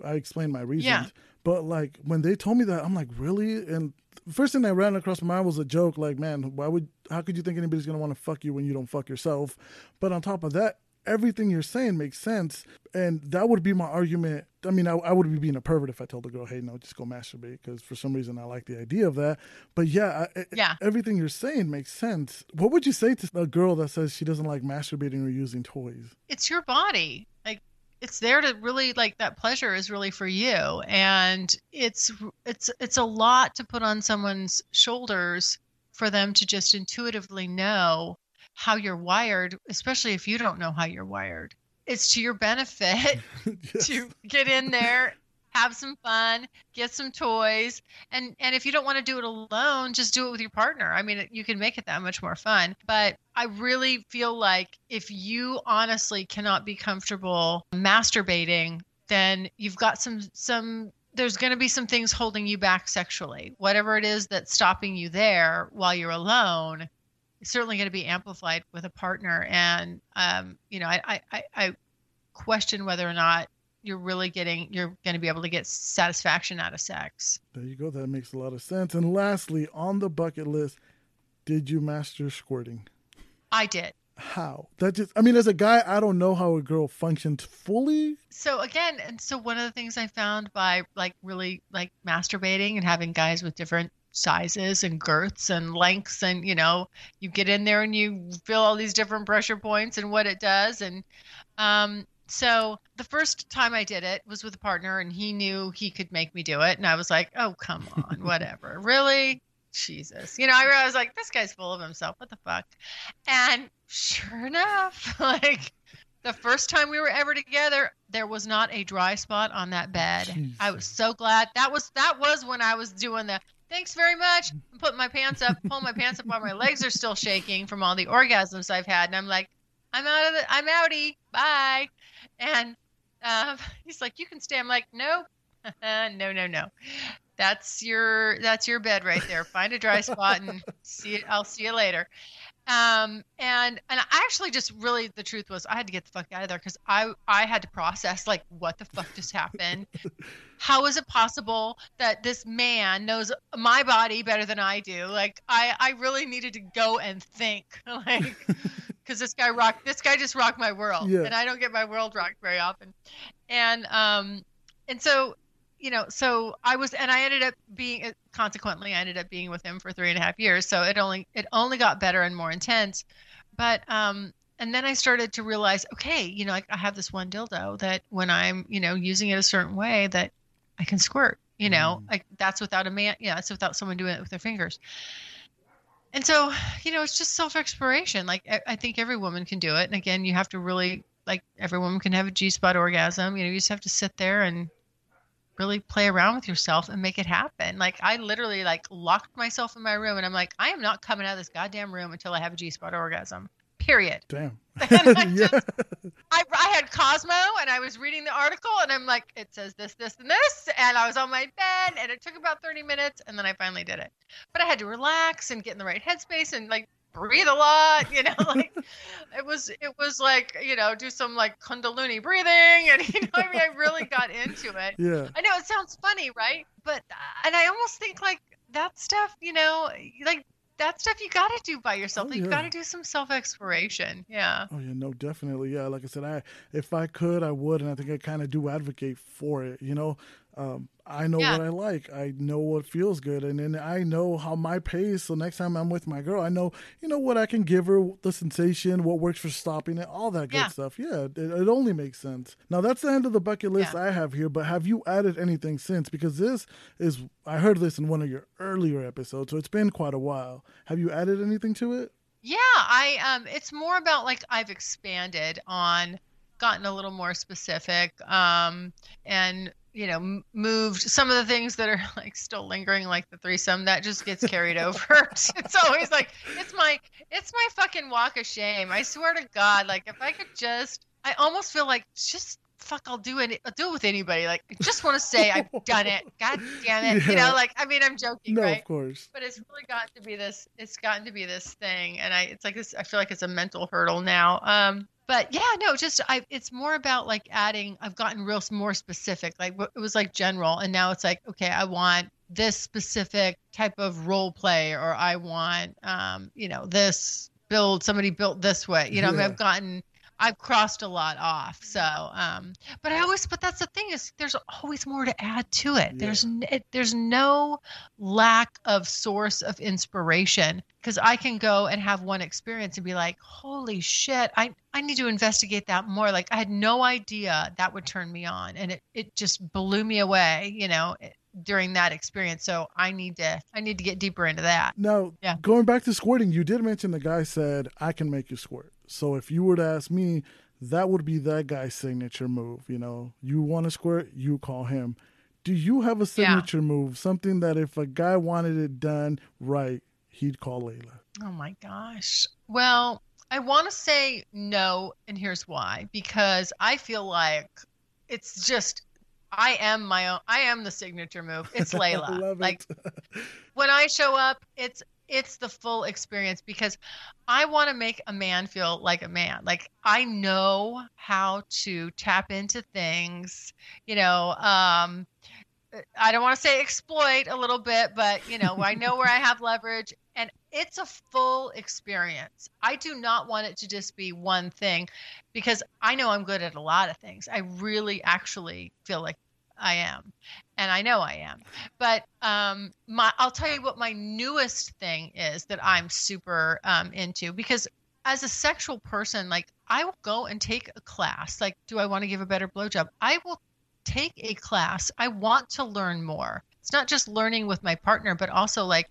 I explained my reasons, yeah. but like when they told me that, I'm like, really? And the first thing that ran across my mind was a joke, like, man, why would how could you think anybody's gonna want to fuck you when you don't fuck yourself? But on top of that, everything you're saying makes sense. And that would be my argument. I mean, I, I would be being a pervert if I told the girl, hey, no, just go masturbate, because for some reason I like the idea of that. But yeah, I, yeah, everything you're saying makes sense. What would you say to a girl that says she doesn't like masturbating or using toys? It's your body. Like, it's there to really like that pleasure is really for you and it's it's it's a lot to put on someone's shoulders for them to just intuitively know how you're wired, especially if you don't know how you're wired. It's to your benefit yes. to get in there, have some fun, get some toys, and and if you don't want to do it alone, just do it with your partner. I mean, you can make it that much more fun. But I really feel like if you honestly cannot be comfortable masturbating, then you've got some some there's going to be some things holding you back sexually. Whatever it is that's stopping you there while you're alone, certainly going to be amplified with a partner. And um, you know, I, I I question whether or not you're really getting you're going to be able to get satisfaction out of sex. There you go. That makes a lot of sense. And lastly, on the bucket list, did you master squirting? I did. How? That just I mean as a guy, I don't know how a girl functions fully. So again, and so one of the things I found by like really like masturbating and having guys with different sizes and girths and lengths and you know you get in there and you feel all these different pressure points and what it does and um, so the first time I did it was with a partner and he knew he could make me do it and I was like oh come on whatever really? Jesus. You know I was like this guy's full of himself what the fuck? And sure enough like the first time we were ever together there was not a dry spot on that bed. Jeez. i was so glad that was that was when i was doing the thanks very much. I'm putting my pants up, pulling my pants up while my legs are still shaking from all the orgasms I've had. And I'm like, I'm out of the, I'm outie. Bye. And uh, he's like, you can stay. I'm like, no, no, no, no. That's your, that's your bed right there. Find a dry spot and see it. I'll see you later. Um, and and I actually just really the truth was I had to get the fuck out of there because I I had to process like what the fuck just happened. How is it possible that this man knows my body better than I do? Like I I really needed to go and think like because this guy rocked this guy just rocked my world yeah. and I don't get my world rocked very often, and um and so you know, so I was, and I ended up being, consequently, I ended up being with him for three and a half years. So it only, it only got better and more intense. But, um, and then I started to realize, okay, you know, like I have this one dildo that when I'm, you know, using it a certain way that I can squirt, you know, mm. like that's without a man, yeah, it's without someone doing it with their fingers. And so, you know, it's just self exploration. Like I, I think every woman can do it. And again, you have to really, like every woman can have a G spot orgasm. You know, you just have to sit there and really play around with yourself and make it happen. Like I literally like locked myself in my room and I'm like, I am not coming out of this goddamn room until I have a G spot orgasm. Period. Damn. I, yeah. just, I, I had Cosmo and I was reading the article and I'm like, it says this, this, and this. And I was on my bed and it took about 30 minutes and then I finally did it. But I had to relax and get in the right headspace and like breathe a lot, you know, like it was it was like you know do some like kundalini breathing and you know I mean I really got into it. Yeah. I know it sounds funny, right? But uh, and I almost think like that stuff, you know, like that stuff you got to do by yourself. Oh, you got to do some self exploration. Yeah. Oh yeah, no, definitely. Yeah, like I said, I if I could, I would, and I think I kind of do advocate for it. You know, um, I know Yeah. what I like. I know what feels good, and then I know how my pace. So next time I'm with my girl, I know you know what I can give her, the sensation, what works for stopping it, all that good Yeah. stuff. Yeah, it, it only makes sense. Now that's the end of the bucket list Yeah. I have here. But have you added anything since? Because this is I heard this in one of your earlier episodes, so it's been quite a while. Have you added anything to it? Yeah, I um it's more about like I've expanded on gotten a little more specific um and you know moved some of the things that are like still lingering like the threesome that just gets carried over. It's always like it's my it's my fucking walk of shame. I swear to god like if i could just i almost feel like just fuck i'll do it i'll do it with anybody. Like i just want to say i've done it. God damn it. You know like i mean i'm joking No, right? of course. but it's really got to be this it's gotten to be this thing and i it's like this i feel like it's a mental hurdle now. Um but yeah no just i it's more about like adding i've gotten real more specific like it was like general and now it's like okay i want this specific type of role play or i want um you know this build somebody built this way you know I mean, i've gotten I've crossed a lot off. So, um, but I always, but that's the thing is there's always more to add to it. Yeah. There's, it, there's no lack of source of inspiration because I can go and have one experience and be like, holy shit, I, I need to investigate that more. Like I had no idea that would turn me on and it, it just blew me away, you know, eh, during that experience. So I need to, I need to get deeper into that. no Yeah. going back to squirting, you did mention the guy said, I can make you squirt. So if you were to ask me, that would be that guy's signature move. You know, you want to squirt, you call him. Do you have a Yeah. signature move? Something that if a guy wanted it done right, he'd call Layla. Oh my gosh. Well, I want to say no, and here's why. Because I feel like it's just I am my own. I am the signature move. It's Layla. Love like it. when I show up, it's it's the full experience because I want to make a man feel like a man. Like I know how to tap into things, you know, um I don't want to say exploit a little bit, but you know, I know where I have leverage and it's a full experience. I do not want it to just be one thing because I know I'm good at a lot of things. I really actually feel like I am. And I know I am. But um my I'll tell you what my newest thing is that I'm super um into because as a sexual person, like I will go and take a class. Like, do I want to give a better blowjob? I will take a class. I want to learn more. It's not just learning with my partner, but also like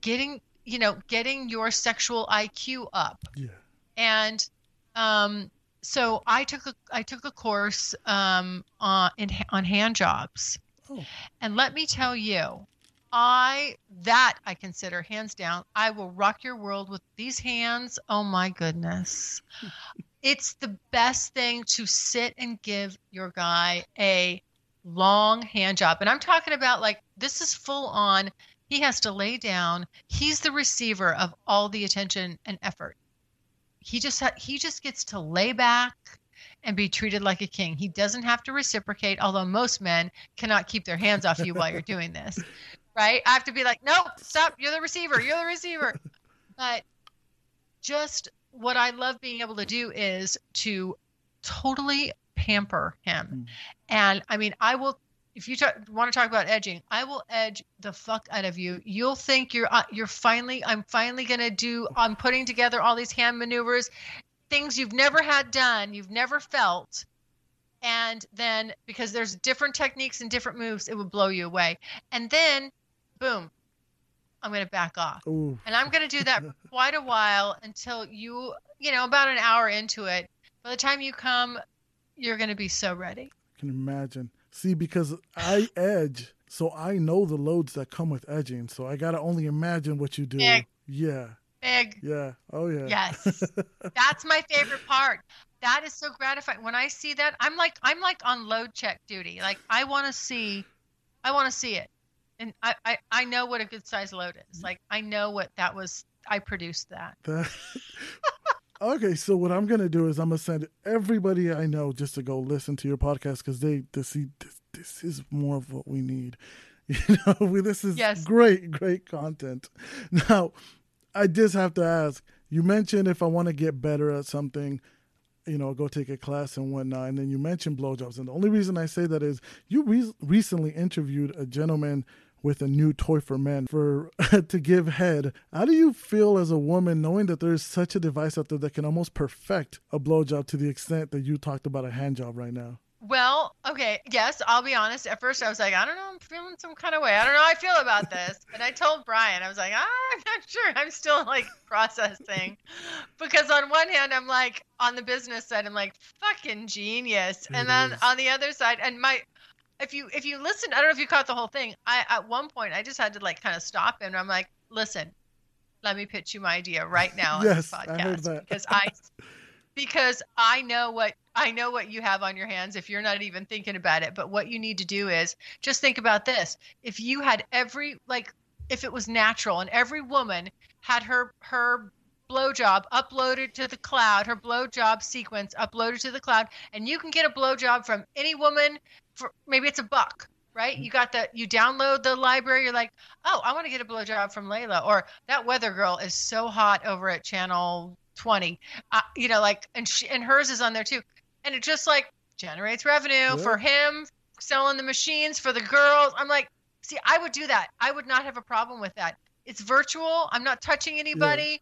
getting, you know, getting your sexual IQ up. Yeah. And um, so I took a I took a course um, on in on hand jobs, Oh. and let me tell you, I that I consider hands down. I will rock your world with these hands. Oh my goodness. It's the best thing to sit and give your guy a long hand job. And I'm talking about like this is full on. He has to lay down. He's the receiver of all the attention and effort. He just ha- he just gets to lay back and be treated like a king. He doesn't have to reciprocate, although most men cannot keep their hands off you while you're doing this. Right? I have to be like, "Nope, stop. You're the receiver. You're the receiver." But just what I love being able to do is to totally pamper him. Mm. And I mean, I will if you talk, want to talk about edging, I will edge the fuck out of you. You'll think you're uh, you're finally I'm finally going to do I'm putting together all these hand maneuvers, things you've never had done, you've never felt. And then because there's different techniques and different moves, it would blow you away. And then boom, I'm going to back off. Ooh. And I'm going to do that for quite a while until you, you know, about an hour into it. By the time you come, you're going to be so ready. I can imagine. See, because I edge, so I know the loads that come with edging. So I gotta only imagine what you do. Yeah. Yeah, Big. yeah, oh yeah. Yes. That's my favorite part. That is so gratifying. When I see that, I'm like I'm like on load check duty. Like I want to see I want to see it. And I, I I know what a good size load is. Like I know what that was I produced that. That- Okay, so what I'm gonna do is I'm gonna send everybody I know just to go listen to your podcast because they to see this, this is more of what we need. You know, we, this is Yes. great, great content. Now, I just have to ask. You mentioned if I want to get better at something, you know, go take a class and whatnot. And then you mentioned blowjobs. And the only reason I say that is you re- recently interviewed a gentleman with a new toy for men for to give head. How do you feel as a woman knowing that there's such a device out there that can almost perfect a blowjob to the extent that you talked about a hand job right now? Well, okay, yes, I'll be honest. At first, I was like, I don't know, I'm feeling some kind of way. I don't know how I feel about this. And I told Brian, I was like, ah, I'm not sure. I'm still like processing. Because on one hand, I'm like, on the business side, I'm like, fucking genius. It and then is. on the other side, and my, if you if you listen, I don't know if you caught the whole thing. I at one point I just had to like kind of stop him. And I'm like, listen, let me pitch you my idea right now on Yes, this podcast I heard that. because I because I know what I know what you have on your hands if you're not even thinking about it. But what you need to do is just think about this. If you had every like if it was natural and every woman had her her blowjob uploaded to the cloud, her blowjob sequence uploaded to the cloud, and you can get a blowjob from any woman for maybe it's a buck, right? You got the you download the library, you're like, oh, I want to get a blowjob from Layla, or that weather girl is so hot over at channel 20, uh, you know, like, and she, and hers is on there too, and it just like generates revenue Yeah. for him, selling the machines for the girls. I'm like, see, I would do that. I would not have a problem with that. It's virtual. I'm not touching anybody.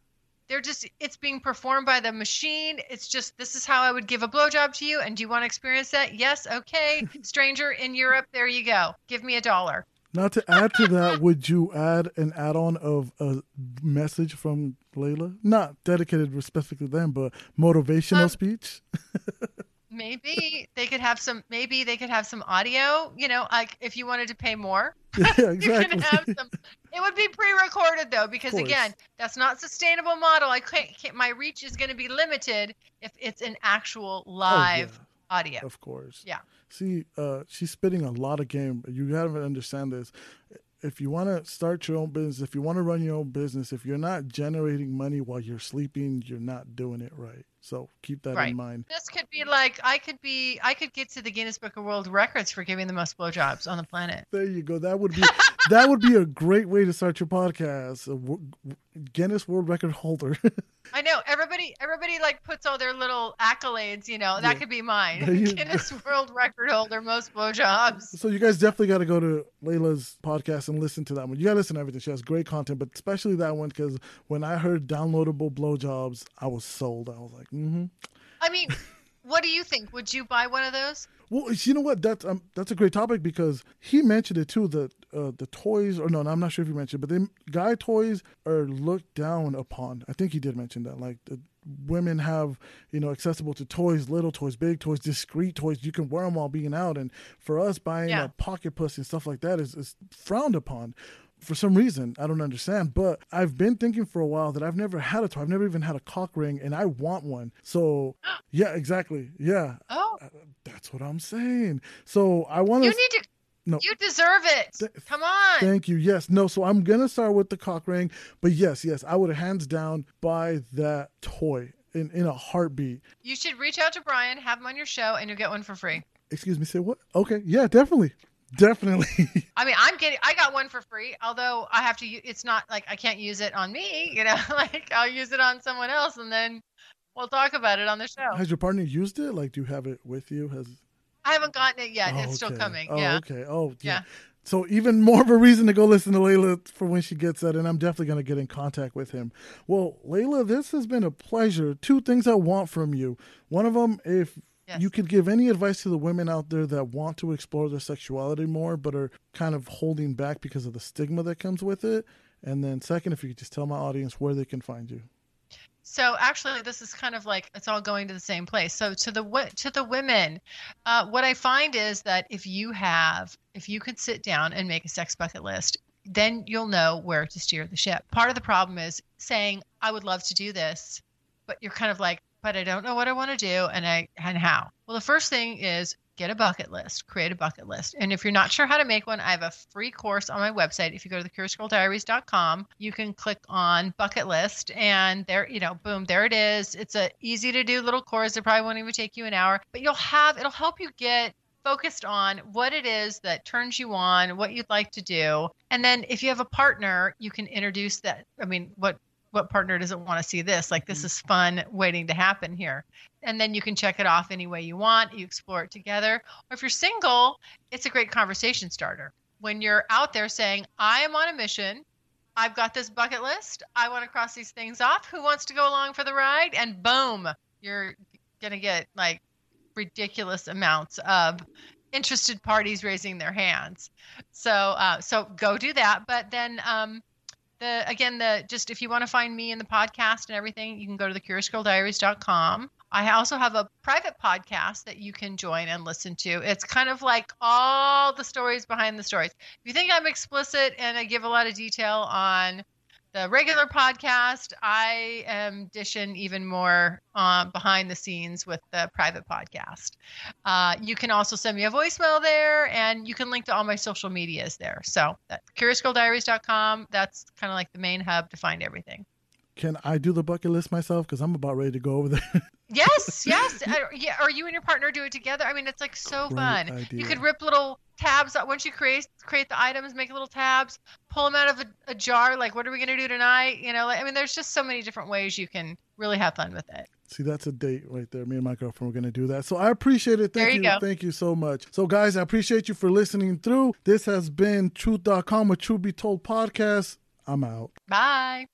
They're just it's being performed by the machine. It's just this is how I would give a blowjob to you. And do you want to experience that? Yes, okay. Stranger in Europe, there you go. Give me a dollar. not to add to that, would you add an add-on of a message from Layla, not dedicated specifically to them, but motivational Um, speech? Maybe they could have some maybe they could have some audio, you know, like if you wanted to pay more. yeah, You exactly. can have some it would be pre-recorded though because again, that's not sustainable model. I can't, can't my reach is going to be limited if it's an actual Oh, live yeah. audio. Of course. Yeah. See, uh, she's spitting a lot of game. You gotta understand this. If you want to start your own business, if you want to run your own business, if you're not generating money while you're sleeping, you're not doing it right. So keep that Right. in mind. This could be like I could be I could get to the Guinness Book of World Records for giving the most blowjobs on the planet. There you go. That would be that would be a great way to start your podcast. A w- Guinness World Record holder. I know everybody everybody like puts all their little accolades, you know. That Yeah. could be mine. There you Guinness World Record holder most blowjobs. So you guys definitely got to go to Layla's podcast and listen to that one. You got to listen to everything. She has great content, but especially that one because when I heard downloadable blowjobs, I was sold. I was like, mm-hmm. I mean, what do you think? Would you buy one of those? Well, you know what? That's um, that's a great topic because he mentioned it too. That uh, the toys, or no, I'm not sure if he mentioned, but the guy toys are looked down upon. I think he did mention that. Like the women have, you know, accessible to toys, little toys, big toys, discreet toys. You can wear them while being out, and for us, buying Yeah. a pocket pussy and stuff like that is, is frowned upon. For some reason, I don't understand. But I've been thinking for a while that I've never had a toy. I've never even had a cock ring, and I want one. So, yeah, exactly. Yeah, Oh, uh, that's what I'm saying. So I want to. you need to. No. You deserve it. Th- Come on. thank you. Yes, no. So I'm gonna start with the cock ring, but yes, yes, I would hands down buy that toy in in a heartbeat. You should reach out to Brian, have him on your show, and you'll get one for free. Excuse me. Say what? Okay. Yeah, definitely, definitely. I mean, I'm getting. I got one for free. Although I have to. It's not like I can't use it on me. You know, like I'll use it on someone else, and then we'll talk about it on the show. Has your partner used it? Like, do you have it with you? Has I haven't gotten it yet. Oh, it's still coming. Oh, yeah. okay. Oh, yeah. Yeah. So even more of a reason to go listen to Layla for when she gets that, and I'm definitely going to get in contact with him. Well, Layla, this has been a pleasure. Two things I want from you. One of them, if Yes. you could give any advice to the women out there that want to explore their sexuality more, but are kind of holding back because of the stigma that comes with it. And then second, if you could just tell my audience where they can find you. So actually, this is kind of like it's all going to the same place. So to the to the women, uh, what I find is that if you have, if you could sit down and make a sex bucket list, then you'll know where to steer the ship. Part of the problem is saying, "I would love to do this," but you're kind of like, "But I don't know what I want to do, and I and how." Well, the first thing is get a bucket list, create a bucket list. And if you're not sure how to make one, I have a free course on my website. If you go to thecuriousgirldiaries.com, you can click on bucket list and there, you know, boom, there it is. It's a easy to do little course. It probably won't even take you an hour, but you'll have, it'll help you get focused on what it is that turns you on, what you'd like to do. And then if you have a partner, you can introduce that. I mean, what what partner doesn't want to see this? Like this is fun waiting to happen here. And then you can check it off any way you want. You explore it together. Or if you're single, it's a great conversation starter. When you're out there saying, I am on a mission, I've got this bucket list. I want to cross these things off. Who wants to go along for the ride? And boom, you're going to get like ridiculous amounts of interested parties raising their hands. So, uh, so go do that. But then, um, the again, the just if you want to find me in the podcast and everything, you can go to the curiousgirldiaries.com. I also have a private podcast that you can join and listen to. It's kind of like all the stories behind the stories. If you think I'm explicit and I give a lot of detail on the regular podcast, I am dishing even more uh, behind the scenes with the private podcast. Uh, you can also send me a voicemail there, and you can link to all my social medias there. So, that, curiousgirldiaries.com, that's kind of like the main hub to find everything. Can I do the bucket list myself? Because I'm about ready to go over there. yes, yes. yeah, or you and your partner do it together. I mean, it's like so Great fun. Idea. You could rip little tabs once you create create the items make little tabs pull them out of a, a jar like what are we going to do tonight you know like, i mean there's just so many different ways you can really have fun with it See, that's a date right there. Me and my girlfriend were going to do that. So I appreciate it. Thank there you, you thank you so much. So, guys, I appreciate you for listening through. This has been Truth.com, a Truth Be Told podcast. I'm out. Bye.